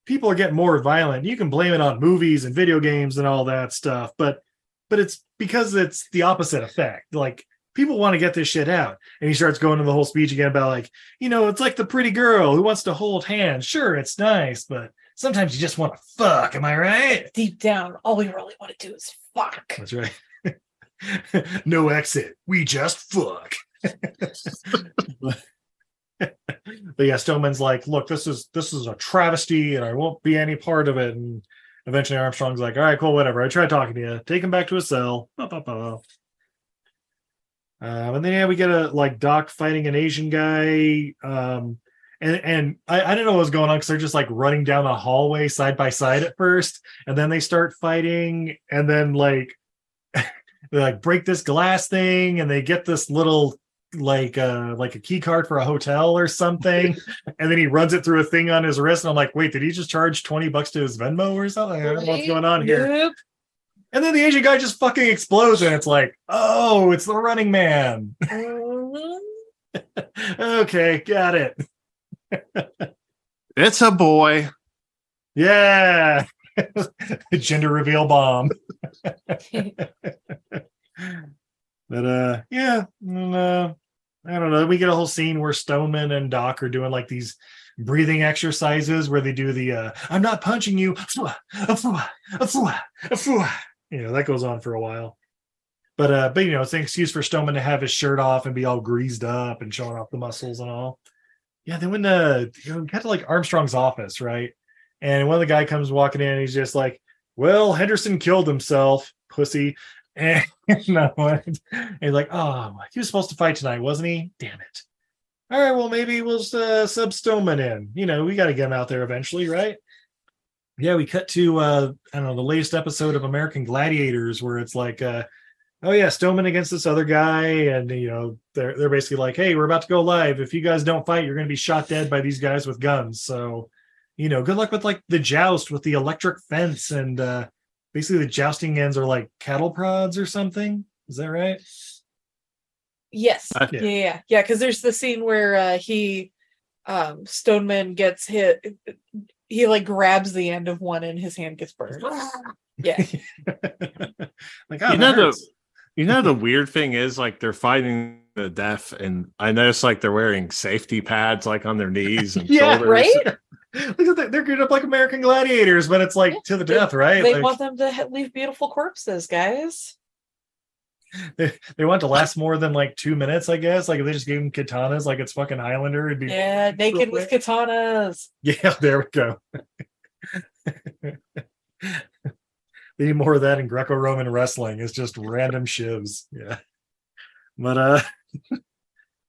people are getting more violent. You can blame it on movies and video games and all that stuff, but but it's because it's the opposite effect. Like people want to get this shit out. And he starts going to the whole speech again about like, you know, it's like the pretty girl who wants to hold hands. Sure, it's nice, but sometimes you just want to fuck. Am I right? Deep down, all we really want to do is fuck. That's right. no exit. We just fuck. but yeah, Stoneman's like, look, this is this is a travesty, and I won't be any part of it. And eventually Armstrong's like, all right, cool, whatever. I tried talking to you. Take him back to his cell. Ba, ba, ba. Um, and then yeah, we get a like Doc fighting an Asian guy. Um, and and I, I don't know what was going on because they're just like running down a hallway side by side at first, and then they start fighting, and then like they like break this glass thing, and they get this little like uh like a key card for a hotel or something and then he runs it through a thing on his wrist and i'm like wait did he just charge 20 bucks to his venmo or something i don't know what's going on here Nope. And then the asian guy just fucking explodes and it's like oh it's the running man. Mhm. okay got it. It's a boy. yeah. Gender reveal bomb. But uh yeah and, uh i don't know. We get a whole scene where stoneman and doc are doing like these breathing exercises where they do the uh i'm not punching you you know that goes on for a while but uh but you know it's an excuse for stoneman to have his shirt off and be all greased up and showing off the muscles and all yeah then when the you know, got to like armstrong's office right and one of the guy comes walking in and he's just like well henderson killed himself pussy and and he's like, oh, he was supposed to fight tonight, wasn't he? Damn it. All right, well, maybe we'll uh, sub Stoneman in. You know, we got to get him out there eventually, right? Yeah, we cut to uh, I don't know the latest episode of American Gladiators where it's like, uh, oh yeah, Stoneman against this other guy, and you know they're they're basically like, hey, we're about to go live. If you guys don't fight, you're going to be shot dead by these guys with guns. So, you know, good luck with like the joust with the electric fence and. uh basically the jousting ends are like cattle prods or something. Is that right? Yes. Uh, yeah, yeah, yeah. Because there's the scene where uh, he um Stoneman gets hit. He like grabs the end of one and his hand gets burned. Yeah. like oh, you that know the you know the weird thing is like they're fighting the death, and I noticed like they're wearing safety pads like on their knees and Yeah, shoulders. right? Look at. They're geared up like American gladiators, but it's like to the death, right? They Like, want them to leave beautiful corpses, guys. they, they want to last more than like two minutes, I guess. Like if they just gave them katanas like it's fucking Highlander, it'd be Yeah, naked with katanas. Yeah, there we go. they need more of that in Greco-Roman wrestling. It's just random shivs. Yeah. But uh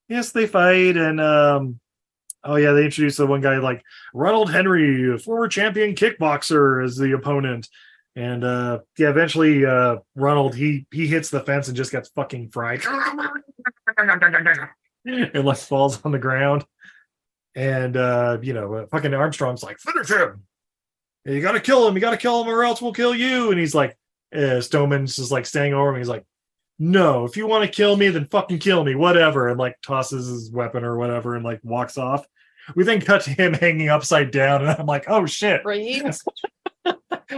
yes, they fight and um oh yeah, they introduced the one guy like Ronald Henry, former champion kickboxer, as the opponent. And uh yeah, eventually uh Ronald he he hits the fence and just gets fucking fried. and like falls on the ground. And uh, you know, uh, fucking Armstrong's like, finish him. You gotta kill him, you gotta kill him, or else we'll kill you. And he's like, uh, Stoneman's just like staying over him. He's like, No, if you want to kill me, then fucking kill me, whatever. And like tosses his weapon or whatever and like walks off. We then cut to him hanging upside down, and I'm like, oh shit, Right?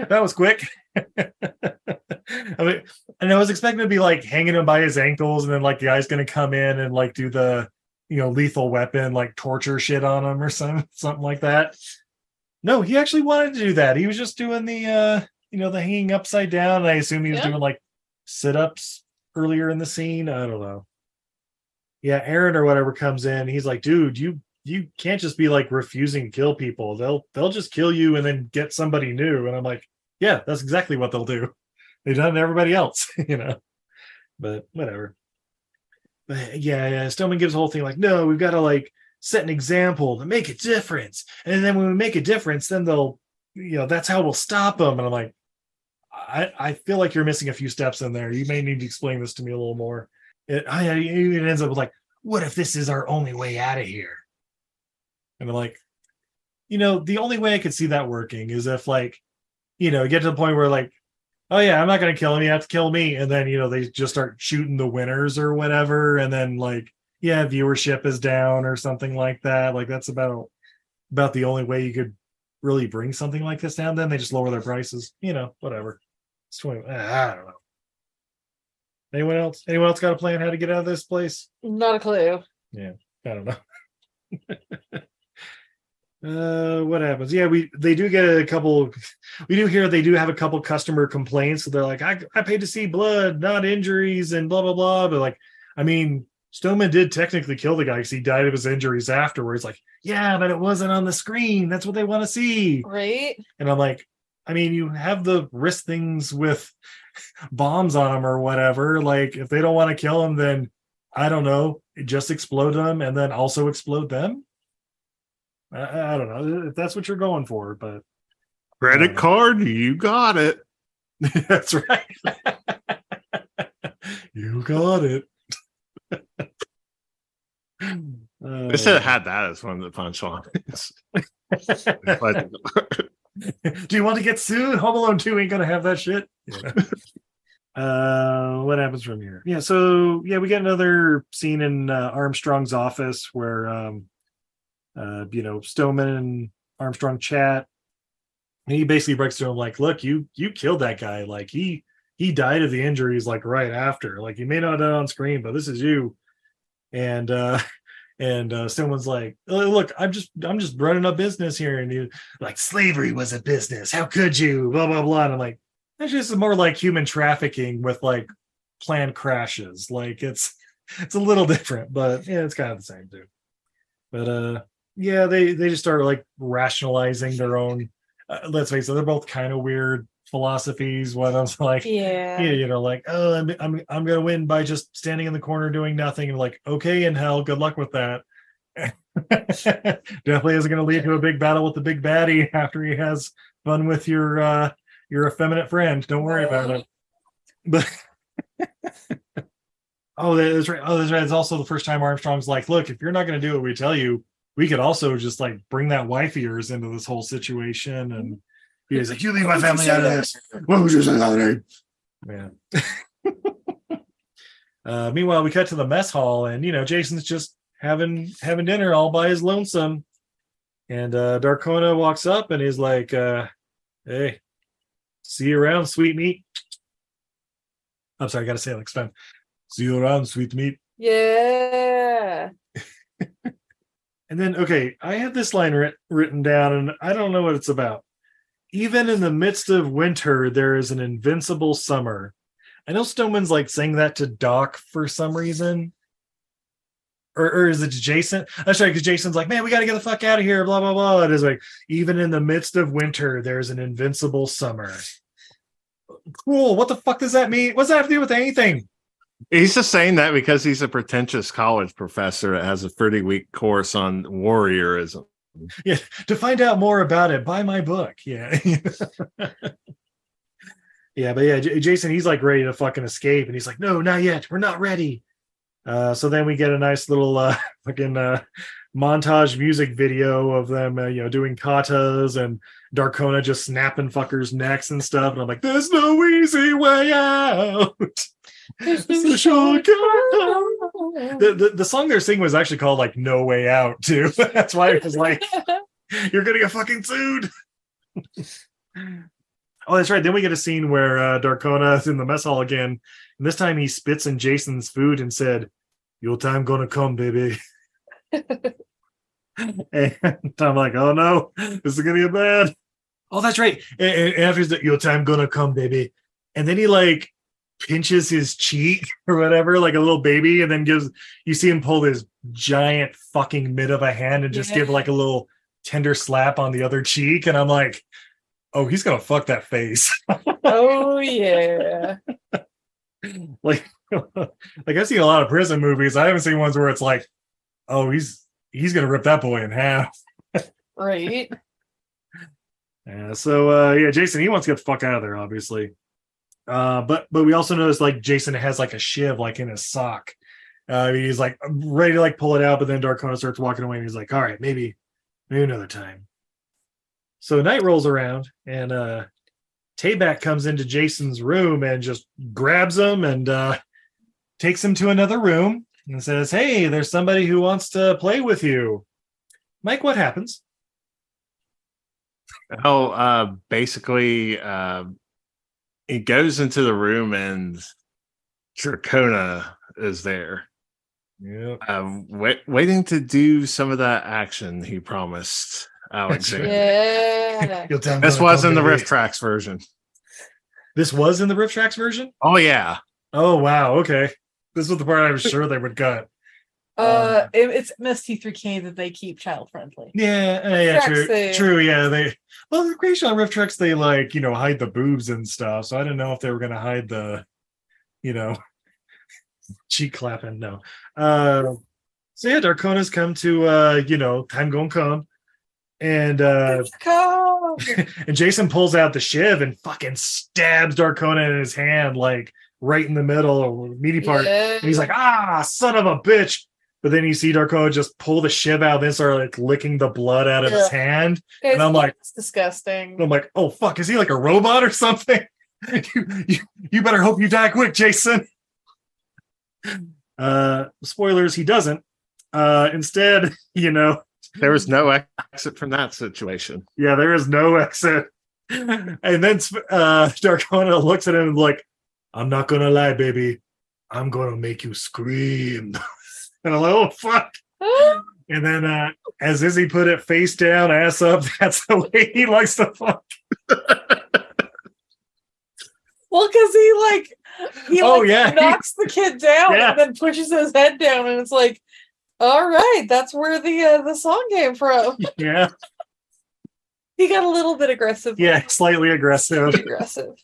that was quick. I mean, and I was expecting to be like hanging him by his ankles, and then like the guy's gonna come in and like do the you know lethal weapon like torture shit on him or some something like that. No, he actually wanted to do that. He was just doing the uh you know the hanging upside down. And I assume he was Yeah. doing like sit ups earlier in the scene. I don't know. Yeah, Aaron or whatever comes in. He's like, dude, you you can't just be like refusing to kill people. They'll they'll just kill you and then get somebody new. And I'm like, yeah, that's exactly what they'll do. They've done to everybody else, you know. But whatever. But yeah, yeah. Stoneman gives the whole thing like, no, we've got to like set an example to make a difference. And then when we make a difference, then they'll, you know, that's how we'll stop them. And I'm like, I, I feel like you're missing a few steps in there. You may need to explain this to me a little more. It, I, it ends up with like, what if this is our only way out of here? And I'm like, you know, the only way I could see that working is if like, you know, get to the point where like, oh yeah, I'm not gonna kill him, you have to kill me. And then, you know, they just start shooting the winners or whatever, and then like, yeah, viewership is down or something like that. Like that's about about the only way you could really bring something like this down. Then they just lower their prices, you know, whatever. It's 20, I don't know. Anyone else? Anyone else got a plan how to get out of this place? Not a clue. Yeah, I don't know. uh what happens? Yeah we they do get a couple we do hear they do have a couple customer complaints. So they're like i, I paid to see blood not injuries and blah blah blah. But like i mean stoneman did technically kill the guy because he died of his injuries afterwards. Like yeah but it wasn't on the screen. That's what they want to see. Right? and i'm like i mean you have the wrist things with bombs on them or whatever. Like if they don't want to kill them then i don't know just explode them and then also explode them I, I don't know if that's what you're going for, but Credit card, you got it. that's right. you got it. They should have had that as one of the punchlines. Do you want to get sued? Home Alone 2 ain't gonna have that shit. Yeah. uh what happens from here? Yeah, so yeah, we get another scene in uh, Armstrong's office where um uh you know Stoneman and Armstrong chat. And he basically breaks to him like, look, you you killed that guy. Like he he died of the injuries like right after. Like you may not have done on screen, but this is you. And uh and uh someone's like "Oh, look i'm just i'm just running a business here and you like slavery was a business how could you blah blah blah and i'm like that's just more like human trafficking with like planned crashes like it's it's a little different but yeah it's kind of the same too but uh yeah they they just start like rationalizing their own uh, let's face it they're both kind of weird philosophies one of them's like Yeah. yeah, you know, like, oh, I'm I'm I'm gonna win by just standing in the corner doing nothing. And like, okay, in hell, good luck with that. Definitely isn't gonna lead to a big battle with the big baddie after he has fun with your uh your effeminate friend. Don't worry about it. But oh, that's right. Oh, that's right. It's also the first time Armstrong's like, look, if you're not gonna do what we tell you, we could also just like bring that wife of yours into this whole situation. And he's like, you leave my family out of this. What would you say, honey? Yeah. uh, meanwhile, we cut to the mess hall, and you know, Jason's just having having dinner all by his lonesome. And uh Darkona walks up and he's like, uh, hey, see you around, sweet meat. I'm sorry, I gotta say it like Sven. See you around, sweet meat. Yeah. And then, okay, I have this line writ- written down, and I don't know what it's about. Even in the midst of winter, there is an invincible summer. I know Stoneman's like saying that to Doc for some reason. Or, or is it to Jason? I'm sorry, because Jason's like, man, we got to get the fuck out of here, blah, blah, blah. It is like, even in the midst of winter, there's an invincible summer. Cool. What the fuck does that mean? What's that have to do with anything? He's just saying that because he's a pretentious college professor that has a 30 week course on warriorism. Yeah. To find out more about it, buy my book. Yeah. yeah, but yeah, J- Jason, he's like ready to fucking escape, and he's like, "No, not yet. We're not ready." Uh, so then we get a nice little uh, fucking uh, montage music video of them, uh, you know, doing katas and Darkona just snapping fuckers' necks and stuff. And I'm like, "There's no easy way out." There's It's no a shortcut. shortcut. the, the the song they're singing was actually called like "No Way Out" too. That's why it was like you're gonna get fucking sued. oh, that's right. Then we get a scene where uh, Darkona is in the mess hall again, and this time he spits in Jason's food and said, "Your time gonna come, baby." and I'm like, "Oh no, this is gonna get bad." Oh, that's right. And, and after like, "Your time gonna come, baby," and then he like pinches his cheek or whatever, like a little baby, and then gives you see him pull this giant fucking mid of a hand and just Yeah. give like a little tender slap on the other cheek. And I'm like, oh, he's gonna fuck that face. oh yeah. like, like I've seen a lot of prison movies. I haven't seen ones where it's like, oh, he's he's gonna rip that boy in half. Right. Yeah, so uh yeah, Jason, he wants to get the fuck out of there, obviously. Uh but but we also notice like Jason has like a shiv like in his sock. Uh he's like ready to like pull it out, but then Darkona starts walking away and he's like, all right, maybe maybe another time. So night rolls around and uh Tayback comes into Jason's room and just grabs him and uh takes him to another room and says, Hey, there's somebody who wants to play with you. Mike, what happens? Oh, uh, basically, uh, he goes into the room and Darkona is there, Yeah. uh, wait, waiting to do some of that action he promised Alexander. Yeah. You'll tell me This was in the baby. RiffTrax version. This was in the RiffTrax version? Oh yeah, Oh wow, okay. This was the part I was sure they would cut. Uh, it- it's MST3K that they keep child friendly. Yeah, uh, yeah, Tracks true, they- true. Yeah, they well, the creation on RiffTrax they like you know hide the boobs and stuff. So I didn't know if they were gonna hide the, you know, cheek clapping. No. Uh, so yeah, Darkona's come to uh, you know, time gonna come, and uh, Come. and Jason pulls out the shiv and fucking stabs Darkona in his hand, like right in the middle or meaty part. Yeah. And he's like, ah, son of a bitch. But then you see Darko just pull the shiv out and then start like licking the blood out of his hand. Guys, and I'm like- it's disgusting. And I'm like, oh fuck, is he like a robot or something? you, you, you better hope you die quick, Jason. Uh spoilers, he doesn't. Uh instead, you know, there was no exit from that situation. yeah, there is no exit. And then uh Darkona looks at him and like, I'm not gonna lie, baby. I'm gonna make you scream. and I'm like, oh fuck. And then uh as Izzy put it face down, ass up, that's the way he likes to fuck. Well, because he like he Oh, like yeah. knocks the kid down Yeah. and then pushes his head down, and it's like, all right, that's where the uh, the song came from. Yeah. He got a little bit aggressive. Yeah, slightly aggressive. aggressive.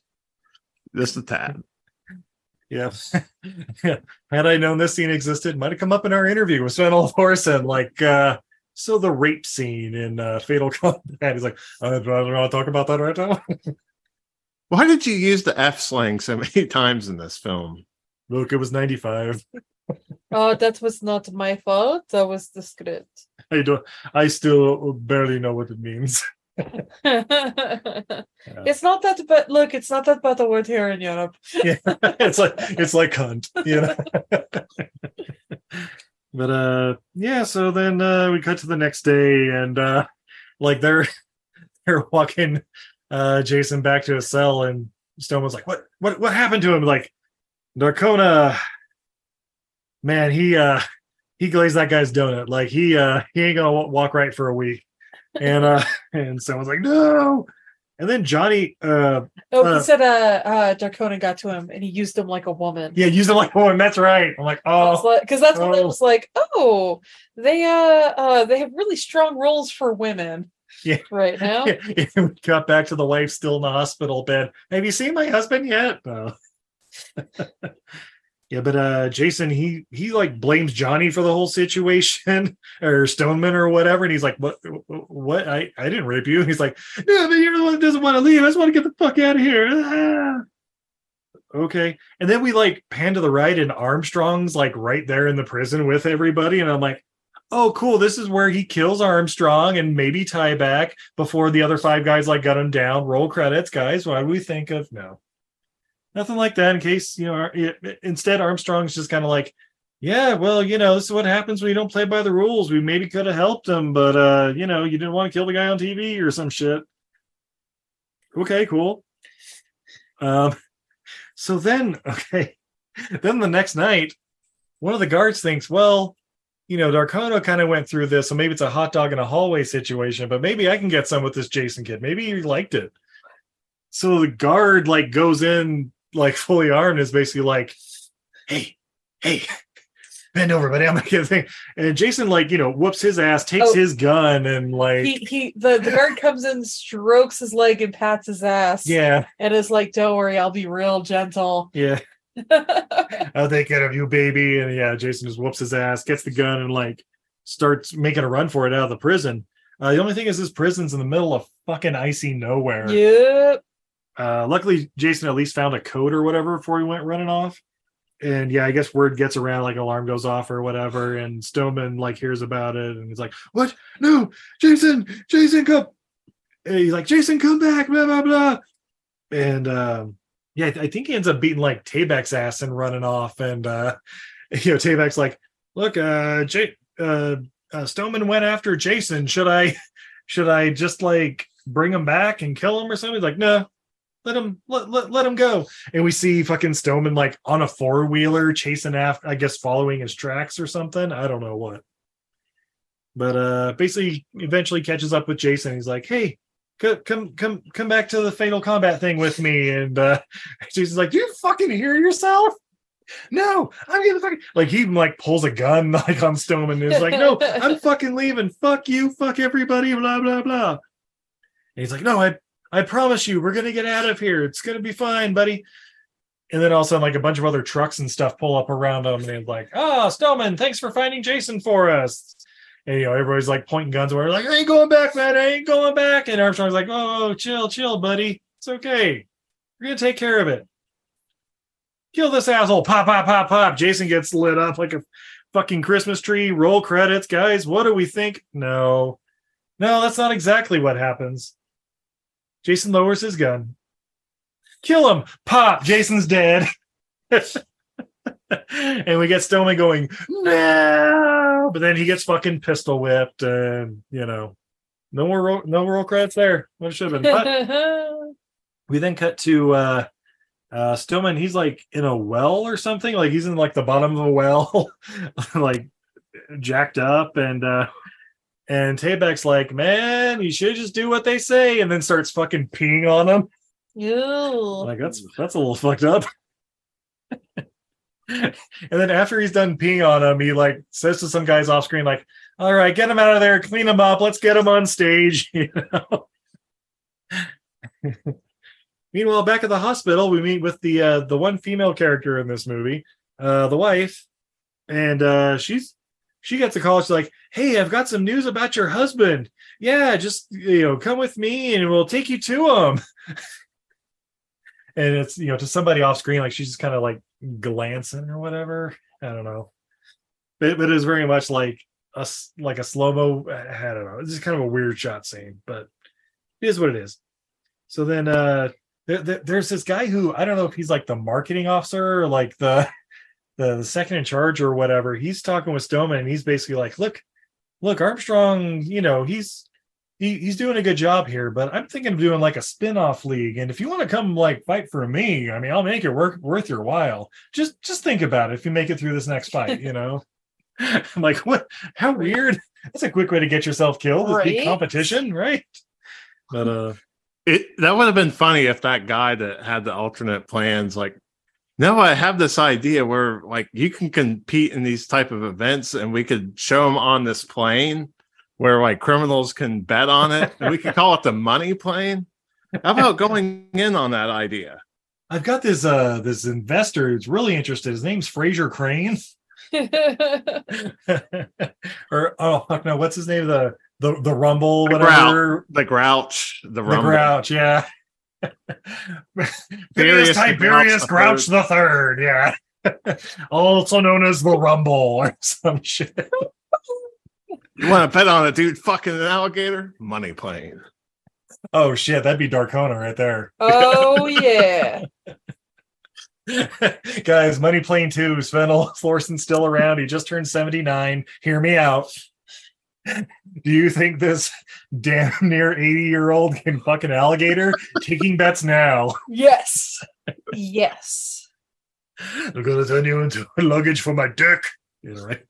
Just a tad. Yeah. yeah. Had I known this scene existed, might have come up in our interview with Sven Thorsen. Like, uh, so the rape scene in uh, Fatal Combat. He's like, I don't want to talk about that right now. Why did you use the F slang so many times in this film? Look, it was 95. Oh, that was not my fault. That was the script. I don't, I still barely know what it means. It's not that, but look, it's not that bad a word here in Europe. yeah. It's like, it's like cunt, you know? but, uh, yeah, so then uh we cut to the next day and uh like they're they're walking uh Jason back to his cell and Stone was like, What what what happened to him? Like narcona man, he uh he glazed that guy's donut. Like he uh he ain't gonna walk right for a week. And uh and someone's like, No. And then Johnny uh Oh, Uh, he said uh uh Darkona got to him and he used him like a woman. yeah, used him like oh, and that's right. I'm like, oh because that's when oh. was like, oh, they uh uh they have really strong roles for women yeah. right now. Yeah, we got back to the wife still in the hospital bed. Have you seen my husband yet? No. Yeah, but uh Jason, he he like blames Johnny for the whole situation or Stoneman or whatever, and he's like, "What? What? I I didn't rape you." And he's like, "No, but you're the one that doesn't want to leave. I just want to get the fuck out of here." Okay, and then we like pan to the right, and Armstrong's like right there in the prison with everybody, and I'm like, oh cool this is where he kills armstrong and maybe tie back before the other five guys like got him down roll credits guys what do we think of no nothing like that in case you know it- instead armstrong's just kind of like yeah well you know this is what happens when you don't play by the rules we maybe could have helped him but uh you know you didn't want to kill the guy on tv or some shit okay cool um so then okay then the next night one of the guards thinks well you know, Darkona kind of went through this, so maybe it's a hot dog in a hallway situation, but maybe I can get some with this Jason kid. Maybe he liked it. So the guard like goes in like fully armed, is basically like, hey, hey, bend over, buddy. I'm gonna get a thing. And Jason, like, you know, whoops his ass, takes Oh. his gun and like He he the, the guard comes in, strokes his leg and pats his ass. Yeah, And is like, Don't worry, I'll be real gentle. yeah. I'll take care of you, baby. And yeah, Jason just whoops his ass, gets the gun, and like starts making a run for it out of the prison. Uh, the only thing is, this prison's in the middle of fucking icy nowhere. yep. Uh, luckily, Jason at least found a code or whatever before he went running off. And yeah, I guess word gets around, like alarm goes off or whatever, and Stoneman like hears about it, and he's like, "What? No, Jason, Jason, come!" And he's like, "Jason, come back!" Blah blah blah. And um, yeah, I think he ends up beating like Tabek's ass and running off. And uh, you know, Tabek's like, "Look, uh, J- uh, uh, Stoneman went after Jason. Should I, should I just like bring him back and kill him or something?" He's like, "No, let him let, let, let him go. And we see fucking Stoneman like on a four-wheeler chasing after i guess following his tracks or something. I don't know what. But uh basically eventually catches up with jason. He's like hey co- come come come back to the fatal combat thing with me. And uh jason's like do you fucking hear yourself? No i'm gonna fucking like he like pulls a gun like on stoneman and is like no i'm fucking leaving. Fuck you. Fuck everybody. Blah blah blah. And he's like no i I promise you, we're gonna get out of here. It's gonna be fine, buddy. And then all of a sudden, like a bunch of other trucks and stuff pull up around him, and they're like, "Ah, Stillman, thanks for finding Jason for us." And you know, everybody's like pointing guns away, like, "I ain't going back, man. I ain't going back." And Armstrong's like, "Oh, chill, chill, buddy. It's okay. We're gonna take care of it. Kill this asshole." Pop, pop, pop, pop. Jason gets lit up like a fucking Christmas tree. Roll credits, guys. What do we think? No, no, that's not exactly what happens. Jason lowers his gun. Kill him. Pop. Jason's dead. and we get Stoneman going, no. But then he gets fucking pistol whipped, and you know, no more ro- no roll credits there. What should have been. But we then cut to uh uh Stillman, he's like in a well or something. Like he's in like the bottom of a well, like jacked up, and uh and Tabek's like, man, you should just do what they say, and then starts fucking peeing on him. Ew. Like that's that's a little fucked up. and then after he's done peeing on him, he like says to some guys off screen, like, "All right, get him out of there, clean him up, let's get him on stage." You know. Meanwhile, back at the hospital, we meet with the uh, the one female character in this movie, uh, the wife, and uh, she's she gets a call. She's like, "Hey, I've got some news about your husband. Yeah, just you know, come with me, and we'll take you to him." and it's you know to somebody off screen, like she's just kind of like glancing or whatever. I don't know, but, but it is very much like a like a slow mo. I don't know. It's just kind of a weird shot scene, but it is what it is. So then uh there, there- there's this guy who I don't know if he's like the marketing officer or like the the, the second in charge or whatever, he's talking with Stoneman and he's basically like, look, look, Armstrong, you know, he's he, he's doing a good job here, but I'm thinking of doing like a spin-off league. And if you want to come like fight for me, I mean, I'll make it work worth your while. Just just think about it if you make it through this next fight, you know. I'm like, what? How weird. That's a quick way to get yourself killed. This big competition, right? But uh It that would have been funny if that guy that had the alternate plans, like, no, I have this idea where like you can compete in these type of events, and we could show them on this plane where like criminals can bet on it, and we could call it the money plane. How about going in on that idea? I've got this uh this investor who's really interested. His name's Fraser Crane. or oh fuck no, what's his name? The the the Rumble, The whatever. The grouch, the, The rumble. Grouch, yeah. Furious Furious Tiberius Grouch Grouch the the Third, yeah. also known as the Rumble or some shit. You want to bet on a dude fucking an alligator? Money plane. Oh shit, that'd be Darkona right there. oh yeah. Guys, Money Plane 2, Sven Thorsen's still around. He just turned 79. Hear me out. Do you think this damn near 80 year old can fuck an alligator? Taking bets now. Yes. Yes. I'm gonna turn you into luggage for my dick. You know, right?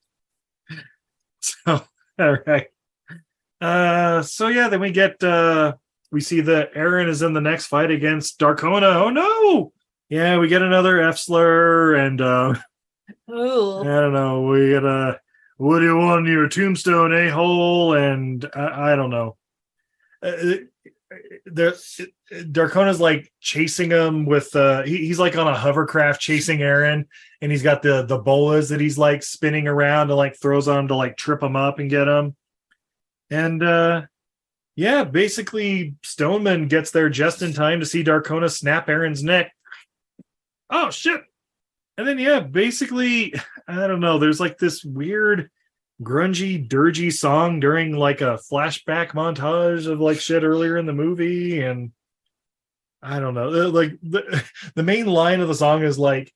So all right. Uh so yeah, then we get uh we see that Aaron is in the next fight against Darkona. Oh no! Yeah, we get another F slur and uh Ooh. I don't know. We get a what do you want in your tombstone, a hole? And I, I don't know. Uh, Darkona's like chasing him with uh he, he's like on a hovercraft chasing Aaron, and he's got the the bolas that he's like spinning around and like throws on him to like trip him up and get him. And uh yeah, basically Stoneman gets there just in time to see Darkona snap Aaron's neck. Oh shit. And then yeah, basically, I don't know, there's like this weird grungy, dirgy song during like a flashback montage of like shit earlier in the movie, and I don't know, like the the main line of the song is like,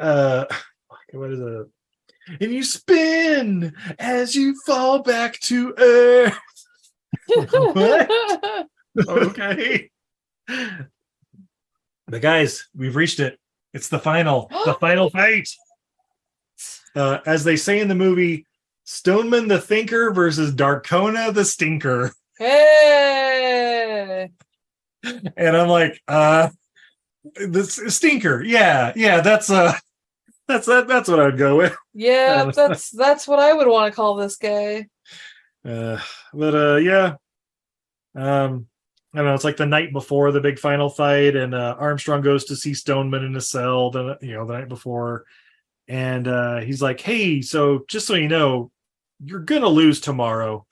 uh, what is it? And you spin as you fall back to earth. What? okay. But guys, we've reached it. It's the final, the final fight. Uh, as they say in the movie, Stoneman the Thinker versus Darkona the Stinker. hey. And I'm like, uh, this Stinker. Yeah, yeah, that's uh that's that, that's what I'd go with. Yeah, that's that's what I would want to call this guy. Uh, but uh, yeah, um, I don't know. It's like the night before the big final fight, and uh, Armstrong goes to see Stoneman in his cell. The you know the night before, and uh, he's like, "Hey, so just so you know, you're gonna lose tomorrow."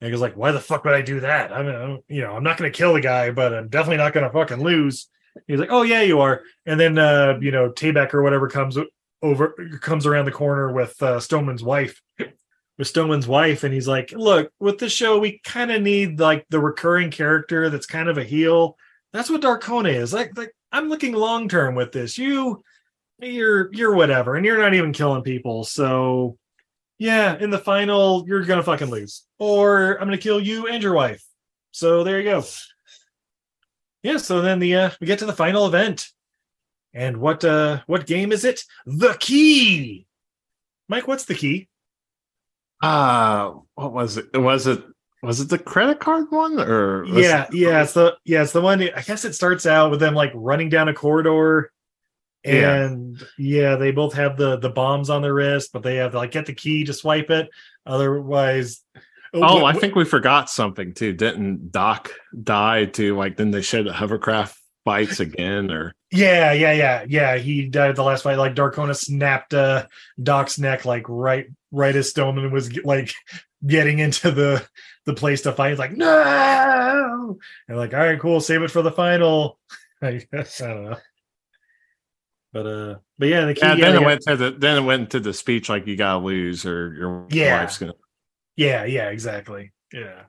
And he's like, "Why the fuck would I do that? I'm, you know, I'm not gonna kill the guy, but I'm definitely not gonna fucking lose." He's like, "Oh yeah, you are." And then uh, you know, Taybeck or whatever comes over, comes around the corner with uh, Stoneman's wife with Stoneman's wife, and he's like, "Look, with this show, we kind of need like the recurring character that's kind of a heel. That's what Darkona is. Like, like I'm looking long term with this. You, you're you're whatever, and you're not even killing people. So, yeah, in the final, you're gonna fucking lose, or I'm gonna kill you and your wife. So there you go. Yeah. So then the uh, we get to the final event, and what uh what game is it? The key. Mike, what's the key? Uh what was it? Was it was it the credit card one or yeah it- yeah it's the yeah it's the one i guess it starts out with them like running down a corridor and yeah they both have the the bombs on their wrist but they have to like get the key to swipe it otherwise Oh, Wh- I think we forgot something too. Didn't Doc die too? Like then they showed the hovercraft fights again or yeah yeah yeah yeah. He died the last fight. Like darkona snapped uh doc's neck like right right as stoneman was like getting into the the place to fight. He's like no! And like all right cool. Save it for the final. I guess i don't know. But uh but yeah the key yeah, yeah, then they it went to the then it went to the speech like you gotta lose or your Yeah. wife's gonna Yeah, yeah, exactly. Yeah.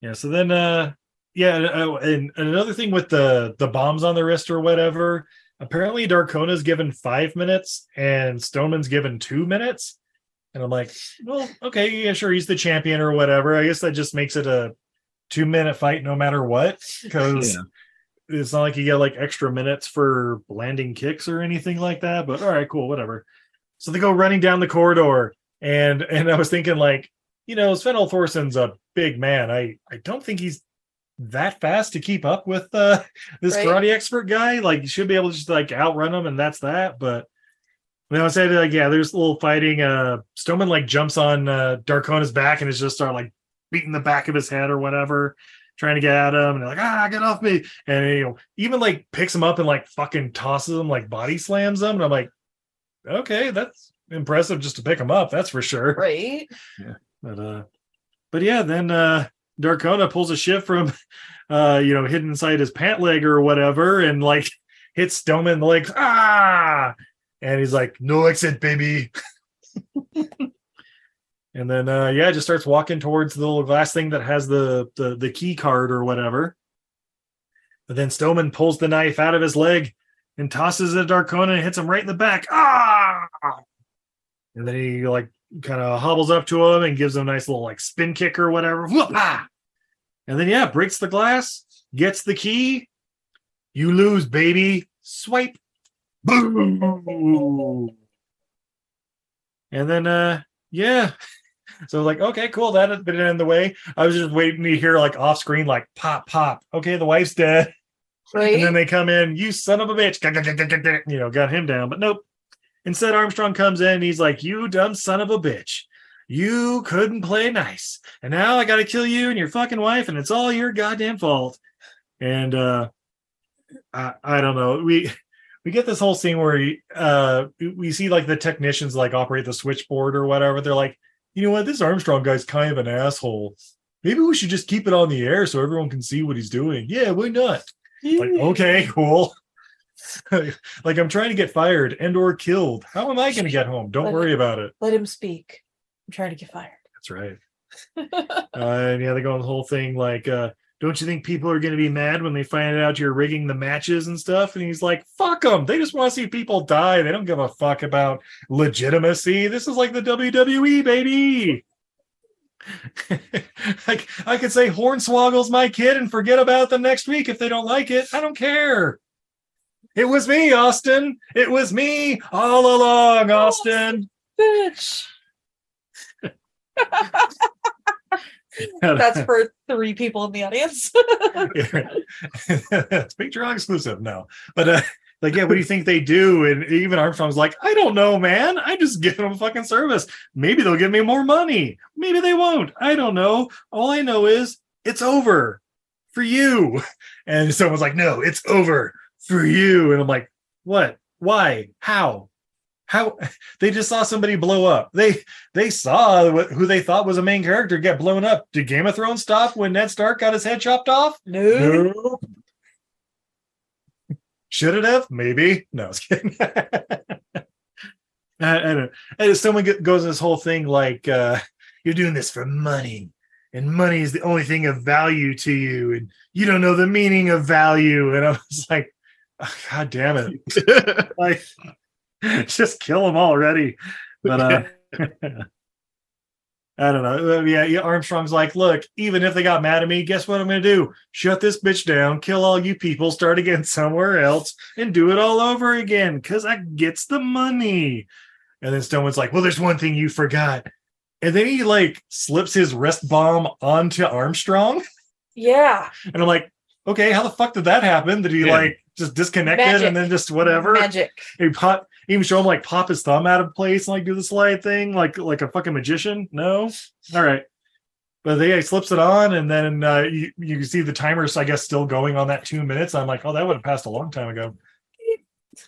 Yeah, so then uh yeah, uh, and, and another thing with the the bombs on the wrist or whatever, apparently Darkona's given five minutes and Stoneman's given two minutes. And I'm like, well, okay, yeah, sure, he's the champion or whatever. I guess that just makes it a two minute fight no matter what. Because Yeah. it's not like you get like extra minutes for landing kicks or anything like that. But all right, cool, whatever. So they go running down the corridor, and and I was thinking like, you know, Sven Thorsen's a big man. I I don't think he's that fast to keep up with uh this Right. karate expert guy. Like you should be able to just like outrun him, and that's that. But when I said like, yeah, there's a little fighting. Uh Stoneman like jumps on uh Darkona's back and is just start like beating the back of his head or whatever, trying to get at him, and they're like, ah, get off me. And you know, even like picks him up and like fucking tosses him, like body slams him. And I'm like, okay, that's impressive just to pick him up, that's for sure. Right. Yeah. But uh but yeah, then uh Darkona pulls a shift from uh you know hidden inside his pant leg or whatever and like hits Stoneman in the legs. Ah and he's like, no exit, baby. and then uh yeah, just starts walking towards the little glass thing that has the the, the key card or whatever. But then Stoneman pulls the knife out of his leg and tosses it at Darkona and hits him right in the back. Ah! And then he like kind of hobbles up to him and gives him a nice little like spin kick or whatever. And then yeah, breaks the glass, gets the key. You lose, baby. Swipe. Boom. And then uh yeah. So like, okay, cool. That had been in the way. I was just waiting to hear like off screen, like pop, pop. Okay, the wife's dead. Right. And then they come in, you son of a bitch. You know, got him down. But nope. Instead, Armstrong comes in. And he's like, you dumb son of a bitch. You couldn't play nice. And now I got to kill you and your fucking wife, and it's all your goddamn fault. And uh I, I don't know. We we get this whole scene where he, uh we see like the technicians like operate the switchboard or whatever. They're like, you know what, this Armstrong guy's kind of an asshole. Maybe we should just keep it on the air so everyone can see what he's doing. Yeah, why not? Like, okay, cool. like I'm trying to get fired and or killed. How am I going to get home? Don't worry about it. Let him speak. I'm trying to get fired. That's right. uh, and yeah, they go on the whole thing like, uh, don't you think people are going to be mad when they find out you're rigging the matches and stuff? And he's like, fuck them. They just want to see people die. They don't give a fuck about legitimacy. This is like the WWE, baby. like I could say Hornswoggle's my kid and forget about them next week if they don't like it. I don't care. It was me, Austin. It was me all along, Austin. Bitch. That's for three people in the audience. it's Patreon exclusive. No, but uh, like, yeah, what do you think they do? And even Armstrong's like, I don't know, man. I just give them fucking service. Maybe they'll give me more money. Maybe they won't. I don't know. All I know is it's over for you. And someone's like, No, it's over for you. And I'm like, What? Why? How? How they just saw somebody blow up. They they saw who they thought was a main character get blown up. Did Game of Thrones stop when Ned Stark got his head chopped off? No. No. Should it have? Maybe. No, I was kidding. I, I don't. And someone goes this whole thing like, uh, you're doing this for money, and money is the only thing of value to you, and you don't know the meaning of value. And I was like, "Oh, God damn it. like, just kill them already. But uh I don't know. Uh, Yeah, yeah, Armstrong's like, look, even if they got mad at me, guess what I'm going to do? Shut this bitch down, kill all you people, start again somewhere else, and do it all over again because I gets the money. And then Stoneman's like, well, there's one thing you forgot. And then he like slips his wrist bomb onto Armstrong. Yeah. And I'm like, okay, how the fuck did that happen? Did he Yeah. like just disconnect it and then just whatever? Magic. He pop, even show him like pop his thumb out of place and like do the slide thing like like a fucking magician. No, all right. But they he slips it on, and then uh, you you can see the timers, I guess, still going on that two minutes. I'm like, oh, that would have passed a long time ago.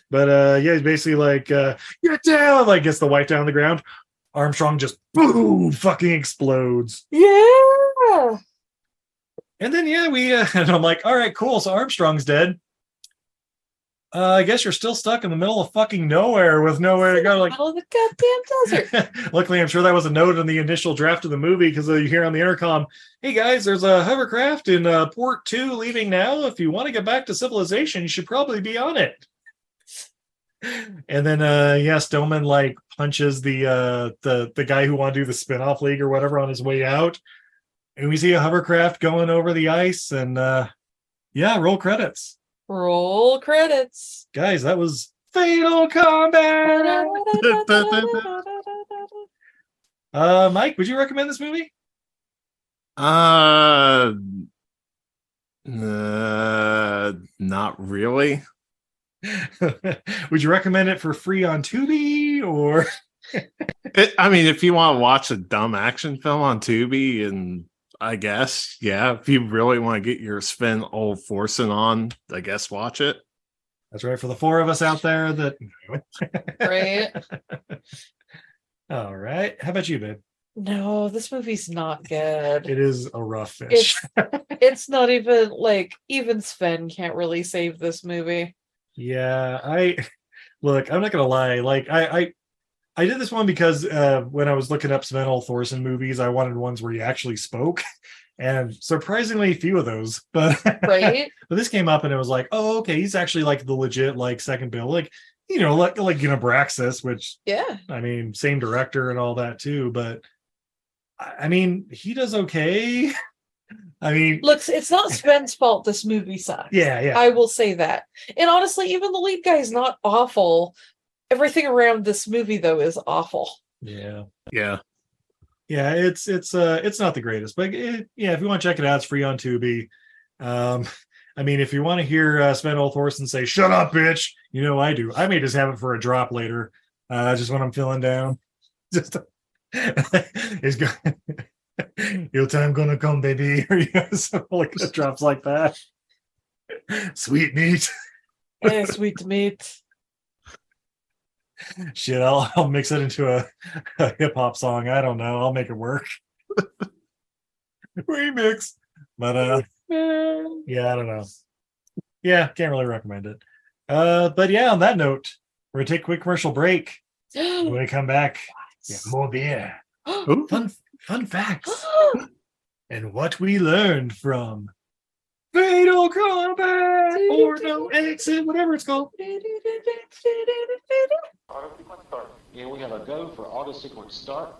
But uh, yeah, he's basically like, uh, get down, like gets the wife down on the ground. Armstrong just boom, fucking explodes. Yeah. And then yeah, we uh, and I'm like, all right, cool. So Armstrong's dead. Uh, I guess you're still stuck in the middle of fucking nowhere with nowhere to go. Like, of the goddamn desert. luckily, I'm sure that was a note in the initial draft of the movie because you hear on the intercom, "Hey guys, there's a hovercraft in uh, Port Two leaving now. If you want to get back to civilization, you should probably be on it." and then uh yeah, Stillman like punches the uh the the guy who wanted to do the spin-off league or whatever on his way out. And we see a hovercraft going over the ice and uh yeah, roll credits. Roll credits. Guys, that was Fatal Combat. Uh Mike, would you recommend this movie? Uh, uh, not really. would you recommend it for free on Tubi or It, I mean, if you want to watch a dumb action film on Tubi, and I guess, yeah, if you really want to get your Sven Ole Thorsen on, I guess watch it. That's right for the four of us out there that Right? All right. How about you, babe? No, this movie's not good. It is a rough fish. It's it's not even like even Sven can't really save this movie. Yeah, I look, I'm not gonna lie, like I I I did this one because uh when I was looking up Sven Ole Thorsen movies, I wanted ones where he actually spoke. And surprisingly few of those. But Right? but this came up and it was like, oh, okay, he's actually like the legit like second bill, like you know, like like you know, Abraxas, which Yeah. I mean, same director and all that too, but I I mean, he does okay. I mean, Looks, it's not Sven's fault this movie sucks. yeah, yeah. I will say that. And honestly, even the lead guy is not awful. Everything around this movie though is awful. yeah. Yeah. Yeah, it's it's uh it's not the greatest, but it, yeah, if you want to check it out, it's free on Tubi. Um, I mean, if you want to hear uh, Sven Ole Thorsen say "Shut up, bitch," you know I do. I may just have it for a drop later, uh, just when I'm feeling down. Just it's good. Your time gonna come, baby. Or you know, something like that drops like that. Sweet meat. yeah, sweet meat. Shit, I'll I'll mix it into a, a hip hop song. I don't know. I'll make it work. Remix. But uh yeah, I don't know. Yeah, can't really recommend it. Uh but yeah, on that note, we're gonna take a quick commercial break. When we come back, yeah, more beer. Fun fun facts. and what we learned from Fatal Combat or no exit, whatever it's called. Auto sequence start. And we have a go for auto sequence start.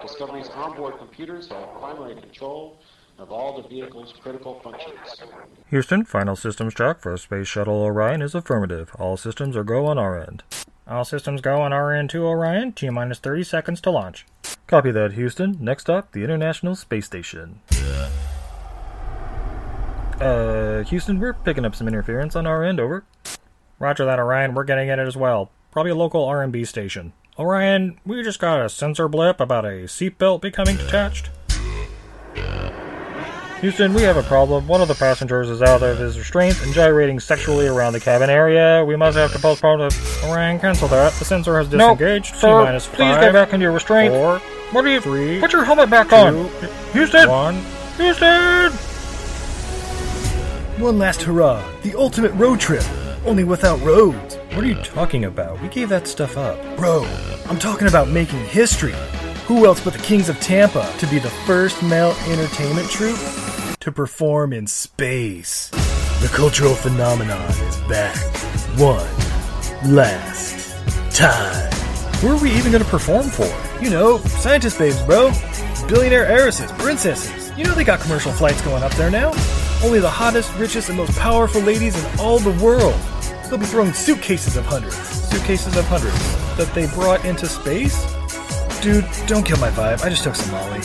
Discovery's onboard computers have primary control of all the vehicle's critical functions. Houston, final systems check for Space Shuttle Orion is affirmative. All systems are go on our end. All systems go on our end to Orion. T minus 30 seconds to launch. Copy that, Houston. Next up, the International Space Station. Uh, Houston, we're picking up some interference on our end, over. Roger that, Orion. We're getting at it as well. Probably a local R&B station. Orion, we just got a sensor blip about a seatbelt becoming detached. Houston, we have a problem. One of the passengers is out of his restraints and gyrating sexually around the cabin area. We must have to postpone the Orion, cancel that. The sensor has Nope, disengaged. sir, T minus please five, get back into your restraint. Four, what are you? three, Put your helmet back two, on. Houston. One. Houston. One last hurrah. The ultimate road trip. Only without roads. What are you talking about? We gave that stuff up. Bro, I'm talking about making history. Who else but the Kings of Tampa to be the first male entertainment troupe to perform in space? The cultural phenomenon is back. One last time. Who are we even going to perform for? You know, scientist babes, bro. Billionaire heiresses, princesses. You know they got commercial flights going up there now. Only the hottest, richest, and most powerful ladies in all the world. They'll be throwing suitcases of hundreds. Suitcases of hundreds that they brought into space? Dude, don't kill my vibe. I just took some Molly.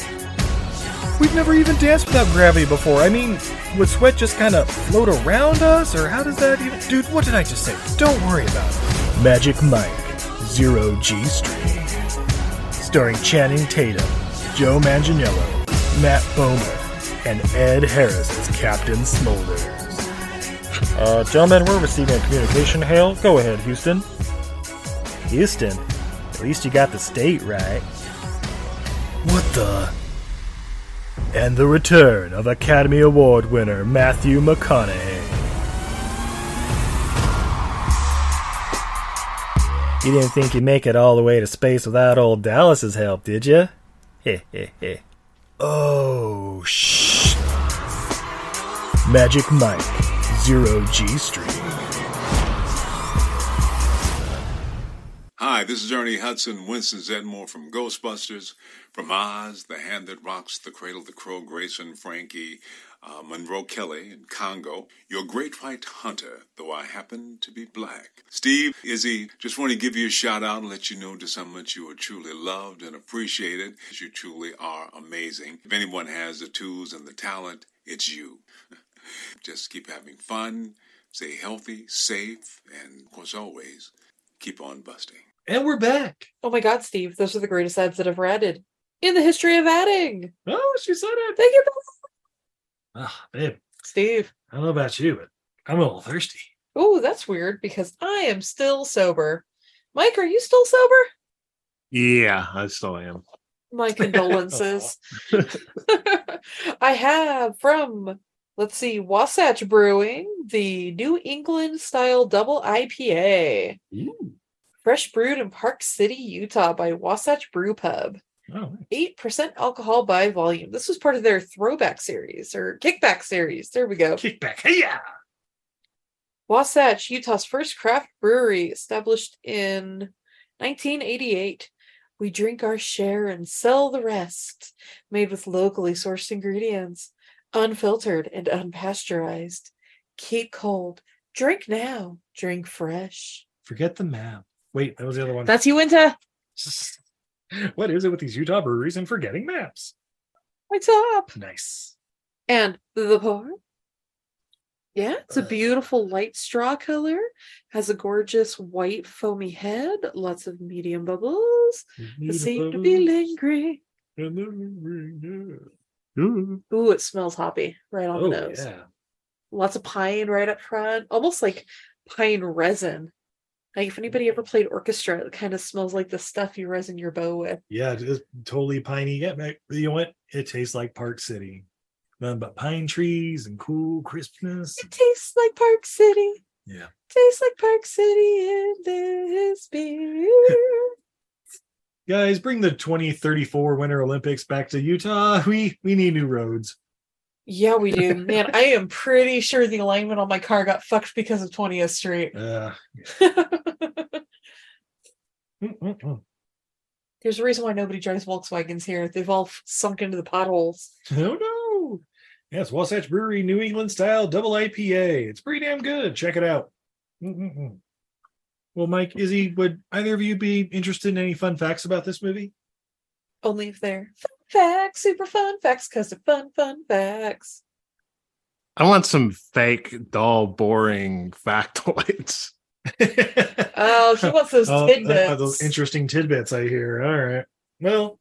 We've never even danced without gravity before. I mean, would sweat just kind of float around us, or how does that even. Dude, what did I just say? Don't worry about it. Magic Mike, Zero G String. Starring Channing Tatum, Joe Manganiello, Matt Bomer, and Ed Harris as Captain Smolders. Uh, gentlemen, we're receiving a communication hail. Go ahead, Houston. Houston, at least you got the state right. What the? And the return of Academy Award winner Matthew McConaughey. You didn't think you'd make it all the way to space without old Dallas's help, did you? Heh heh heh. Oh, shh. Magic Mike, Zero G String. Hi, this is Ernie Hudson, Winston Zeddemore from Ghostbusters, from Oz, The Hand That Rocks the Cradle, The Crow, Grace and, Frankie, uh, Monroe Kelly, and Congo. Your great white hunter, though I happen to be black. Steve, Izzy, just want to give you a shout out and let you know just how much you are truly loved and appreciated. You truly are amazing. If anyone has the tools and the talent, it's you. Just keep having fun, stay healthy, safe, and of course, always keep on busting. And we're back. Oh my god, Steve, those are the greatest ads that ever added in the history of adding. Oh, she said it. Thank you, Ah, babe, Steve. I don't know about you, but I'm a little thirsty. Oh, that's weird because I am still sober. Mike, are you still sober? Yeah, I still am. My condolences. I have from, let's see, Wasatch Brewing, the New England style double IPA. Fresh brewed in Park City, Utah by Wasatch Brew Pub. Oh, 8% alcohol by volume. This was part of their throwback series or kickback series. There we go. Kickback. Hey, yeah. Wasatch, Utah's first craft brewery, established in 1988. We drink our share and sell the rest, made with locally sourced ingredients, unfiltered and unpasteurized. Keep cold. Drink now. Drink fresh. Forget the map. Wait, that was the other one. That's you into what is it with these Utah breweries and forgetting maps? what's up. Nice. And the pour. Yeah, it's a beautiful light straw color. Has a gorgeous white foamy head. Lots of medium bubbles. that seem to be lingering. Mm. Ooh, it smells hoppy right on Oh, the nose. yeah. Lots of pine right up front, almost like pine resin. Like if anybody ever played orchestra, it kind of smells like the stuff you resin your bow with. Yeah, it is totally piney. Yeah, you know what? It tastes like Park City. Nothing but pine trees and cool crispness. It tastes like Park City. Yeah. Tastes like Park City in this beer. Guys, bring the 2034 Winter Olympics back to Utah. We we need new roads. yeah, we do. Man, I am pretty sure the alignment on my car got fucked because of 20th Street. Uh. There's a reason why nobody drives Volkswagens here. They've all sunk into the potholes. oh no. Yes, Wasatch Brewery New England style double IPA. It's pretty damn good. Check it out. Mm-mm-mm. Well, Mike, Izzy, would either of you be interested in any fun facts about this movie? Only if they're fun facts, super fun facts, because they're fun, fun facts. I want some fake, dull, boring factoids. Oh, she wants those Oh, uh, those interesting tidbits I hear. All right. Well, all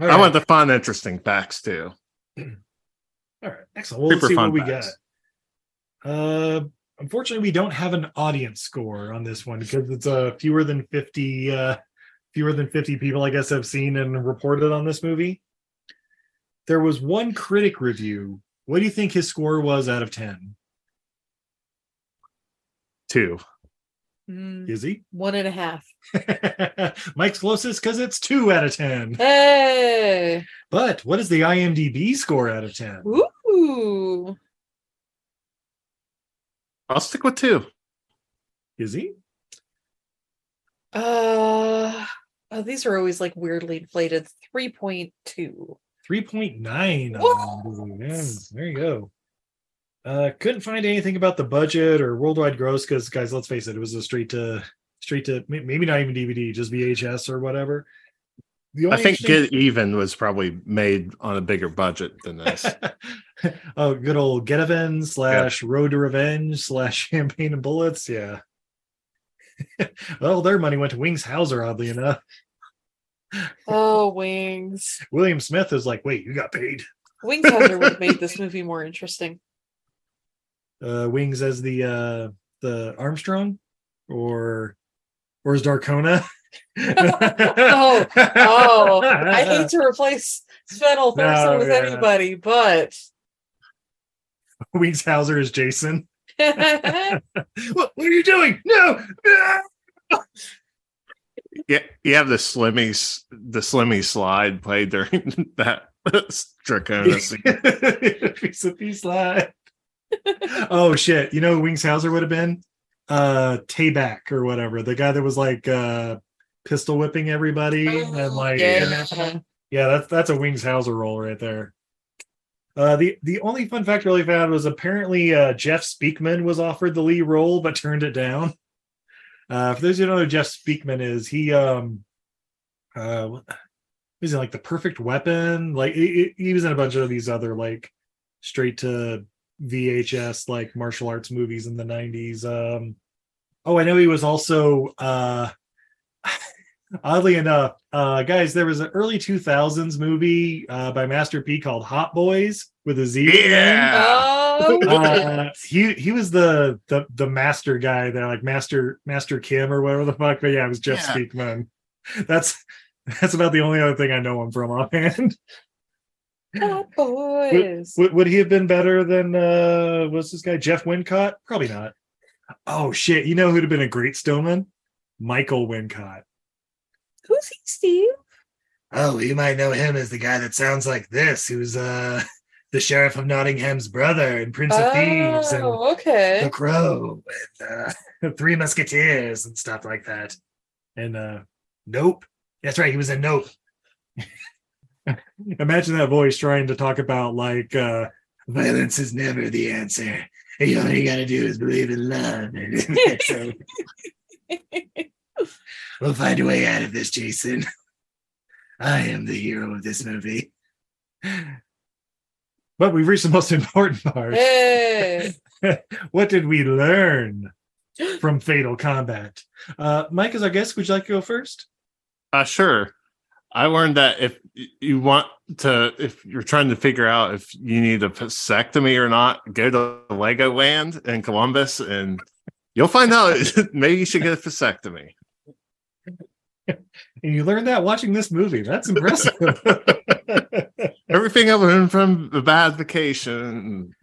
I right. want the fun, interesting facts too. All right, excellent. Well, let's see fun what we facts. got. Uh, unfortunately, we don't have an audience score on this one because it's uh, fewer than fifty. Uh, fewer than fifty people, I guess, have seen and reported on this movie. There was one critic review. What do you think his score was out of ten? Two. Mm, Is he? one and a half. Mike's closest because it's two out of ten. Hey. But what is the IMDb score out of ten? Ooh. I'll stick with two. Is he? Uh, oh, these are always like weirdly inflated. 3.2. 3.9 What? on IMDb. Yeah, there you go uh couldn't find anything about the budget or worldwide gross because guys let's face it it was a straight to straight to maybe not even dvd just vhs or whatever the I only think interesting- Get Even was probably made on a bigger budget than this. oh good old get even slash road to revenge slash champagne and bullets yeah well their money went to wings hauser oddly enough Oh, Wings. william smith is like wait you got paid Wings Hauser would have made this movie more interesting. uh wings as the uh the armstrong or or is darkona oh, oh, I hate to replace Sven Ole Thorsen No, with yeah. anybody, but wings hauser is jason. What, what are you doing? No! Yeah, you have the Slimmy, the Slimmy slide played during that Darkona scene. piece of piece slide. Oh shit. You know who wings hauser would have been? Uh tayback or whatever. The guy that was like uh pistol whipping everybody and like yeah. yeah, that's that's a Wings Hauser role right there. Uh, the the only fun fact I really found was apparently uh, Jeff Speakman was offered the lead role but turned it down. Uh, for those who don't know who Jeff Speakman is, he um uh was he like the Perfect Weapon? Like he, he was in a bunch of these other like straight to VHS like martial arts movies in the nineties. Um, oh, I know he was also uh oddly enough, uh, guys, there was an early 2000s movie uh, by Master P called Hot Boys with a Z. at the end. Oh, Uh, he he was the the the master guy there, like Master Master Kim or whatever the fuck. But yeah, it was Jeff Yeah. Speakman. That's that's about the only other thing I know him from offhand. Hot would, boys. would, would he have been better than uh what's this guy Jeff Wincott? Probably not. Oh shit! You know who'd have been a great Stoneman? Michael Wincott. Who's he, Steve? Oh, you might know him as the guy that sounds like this, who's uh the sheriff of Nottingham's brother and Prince of Thieves and Oh, okay. The Crow and uh, Three Musketeers and stuff like that. And uh Nope. That's right, he was in Nope. imagine that voice trying to talk about like uh Violence is never the answer. You all you gotta do is believe in love. so we'll find a way out of this, Jason. I am the hero of this movie. but we've reached the most important part. Hey. what did we learn from Fatal Combat? Uh Mike is our guest. Would you like to go first? Uh, sure. I learned that if you want to, if you're trying to figure out if you need a vasectomy or not, go to Legoland in Columbus and you'll find out maybe you should get a vasectomy. And you learned that watching this movie. That's impressive. Everything I learned from the bad vacation.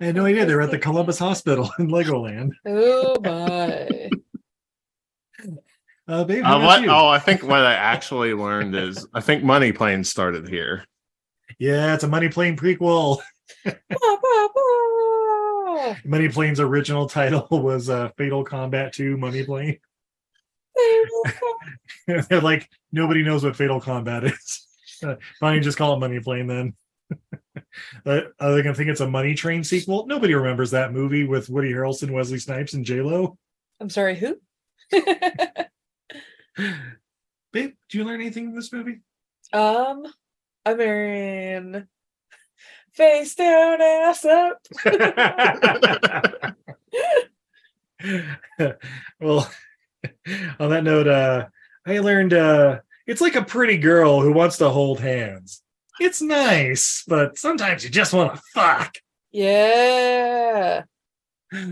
I had no idea they were at the Columbus Hospital in Legoland. Oh my. Uh, babe, Uh, what? Oh, I think what I actually learned is I think Money Plane started here. Yeah, it's a Money Plane prequel. Money Plane's original title was uh, Fatal Combat 2 Money Plane. They're like, nobody knows what Fatal Combat is. Uh, Fine, just call it Money Plane then. uh, I think I think it's a Money Train sequel. Nobody remembers that movie with Woody Harrelson, Wesley Snipes, and J Lo. I'm sorry, who? Babe, do you learn anything in this movie? Um, I mean, face down, ass up. well, on that note, uh, I learned uh, it's like a pretty girl who wants to hold hands. It's nice, but sometimes you just want to fuck. yeah.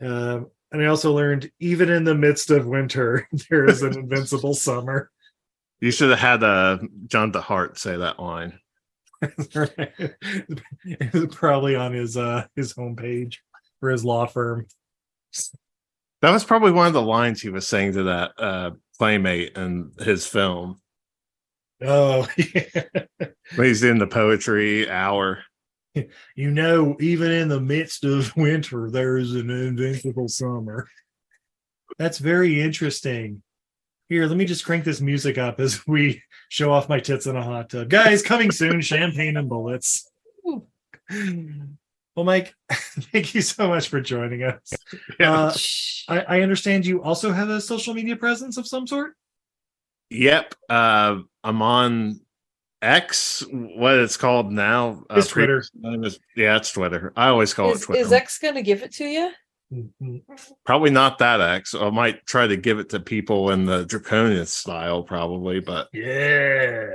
Um, and I also learned even in the midst of winter, there is an invincible summer. You should have had uh, John DeHart say that line. Probably on his uh his homepage for his law firm. That was probably one of the lines he was saying to that uh, playmate in his film Oh, yeah. he's in the poetry hour. you know, even in the midst of winter, there is an invincible summer. That's very interesting. Here, let me just crank this music up as we show off my tits in a hot tub. Guys, coming soon, champagne and bullets. Well, Mike, thank you so much for joining us. Uh, I, I understand you also have a social media presence of some sort. Yep. Uh, I'm on X, what it's called now. Uh, It's Twitter. previous is- yeah, it's Twitter. I always call Is, it Twitter. is X gonna give it to you? Probably not that X. I might try to give it to people in the draconian style, probably, but Yeah.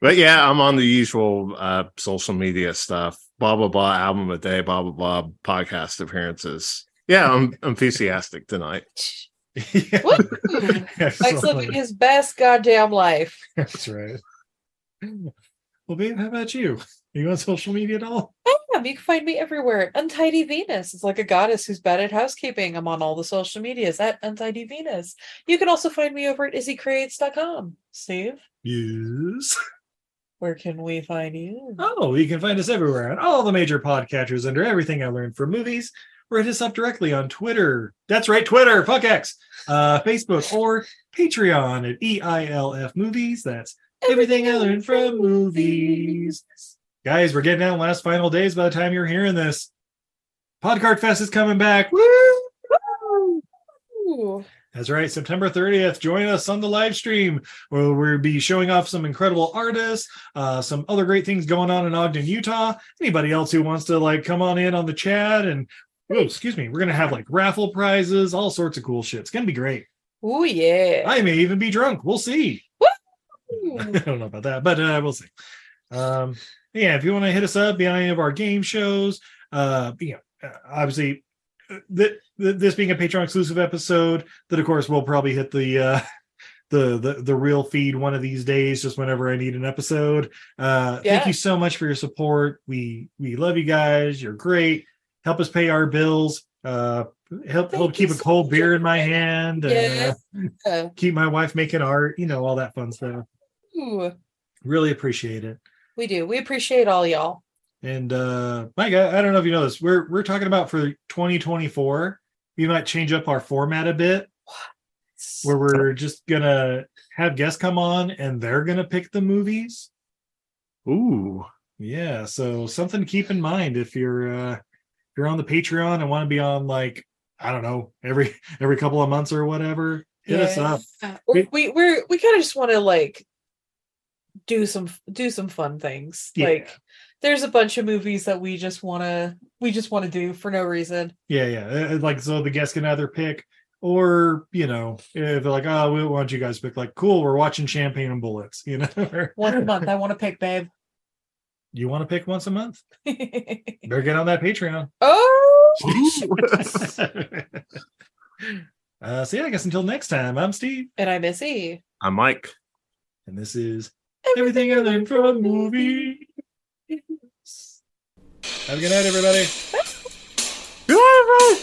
but yeah, I'm on the usual uh social media stuff. Blah blah blah, album a day, blah blah blah, podcast appearances. Yeah, I'm enthusiastic tonight. Mike's living his best goddamn life. That's right. Well, babe, how about you? Are you on social media at all? I am. You can find me everywhere. Untidy Venus. It's like a goddess who's bad at housekeeping. I'm on all the social medias at Untidy Venus. You can also find me over at izzycreates.com. Steve, Yes. Where can we find you? Oh, you can find us everywhere on all the major podcatchers under everything I learned from movies. or hit us up directly on Twitter. That's right, Twitter, fuck X, uh, Facebook, or Patreon at E EILF Movies. That's everything I learned from movies. Guys, we're getting out last final days by the time you're hearing this. Podcart Fest is coming back. Woo! Ooh. That's right, September 30th. Join us on the live stream where we'll be showing off some incredible artists, uh, some other great things going on in Ogden, Utah. Anybody else who wants to like come on in on the chat and oh, excuse me, we're gonna have like raffle prizes, all sorts of cool shit. It's gonna be great. Oh yeah. I may even be drunk. We'll see. I don't know about that, but uh, we'll see. Um, yeah, if you want to hit us up, be on any of our game shows, uh, you know, uh, obviously, uh, th- th- this being a Patreon exclusive episode, that of course will probably hit the uh, the the the real feed one of these days, just whenever I need an episode. Uh, Thank you so much for your support. We we love you guys. You're great. Help us pay our bills. Uh, help help keep a cold beer in my hand. Yeah. Uh, keep my wife making art. You know all that fun stuff. Ooh. Really appreciate it. We do. We appreciate all y'all. And uh Mike, I, I don't know if you know this. We're we're talking about for 2024. We might change up our format a bit where we're just gonna have guests come on and they're gonna pick the movies. Ooh. Yeah, so something to keep in mind if you're uh if you're on the Patreon and want to be on like I don't know every every couple of months or whatever, hit us Yeah. up. We're, we we're we kind of just want to like do some do some fun things. Yeah. Like there's a bunch of movies that we just want to we just want to do for no reason. Yeah, yeah. uh, Like so the guests can either pick or you know, if they're like, oh, we want you guys to pick like cool, we're watching champagne and bullets, you know. Once a month, I want to pick, babe. you want to pick once a month? Better get on that Patreon. oh, uh, so yeah, I guess until next time, I'm Steve, and I miss I'm Mike. and this is everything I learned from a movie. Have a good night, everybody. good night,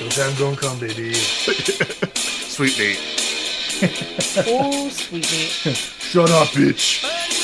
No time gonna come, baby. Sweet meat. Oh, sweet meat. Shut up, bitch.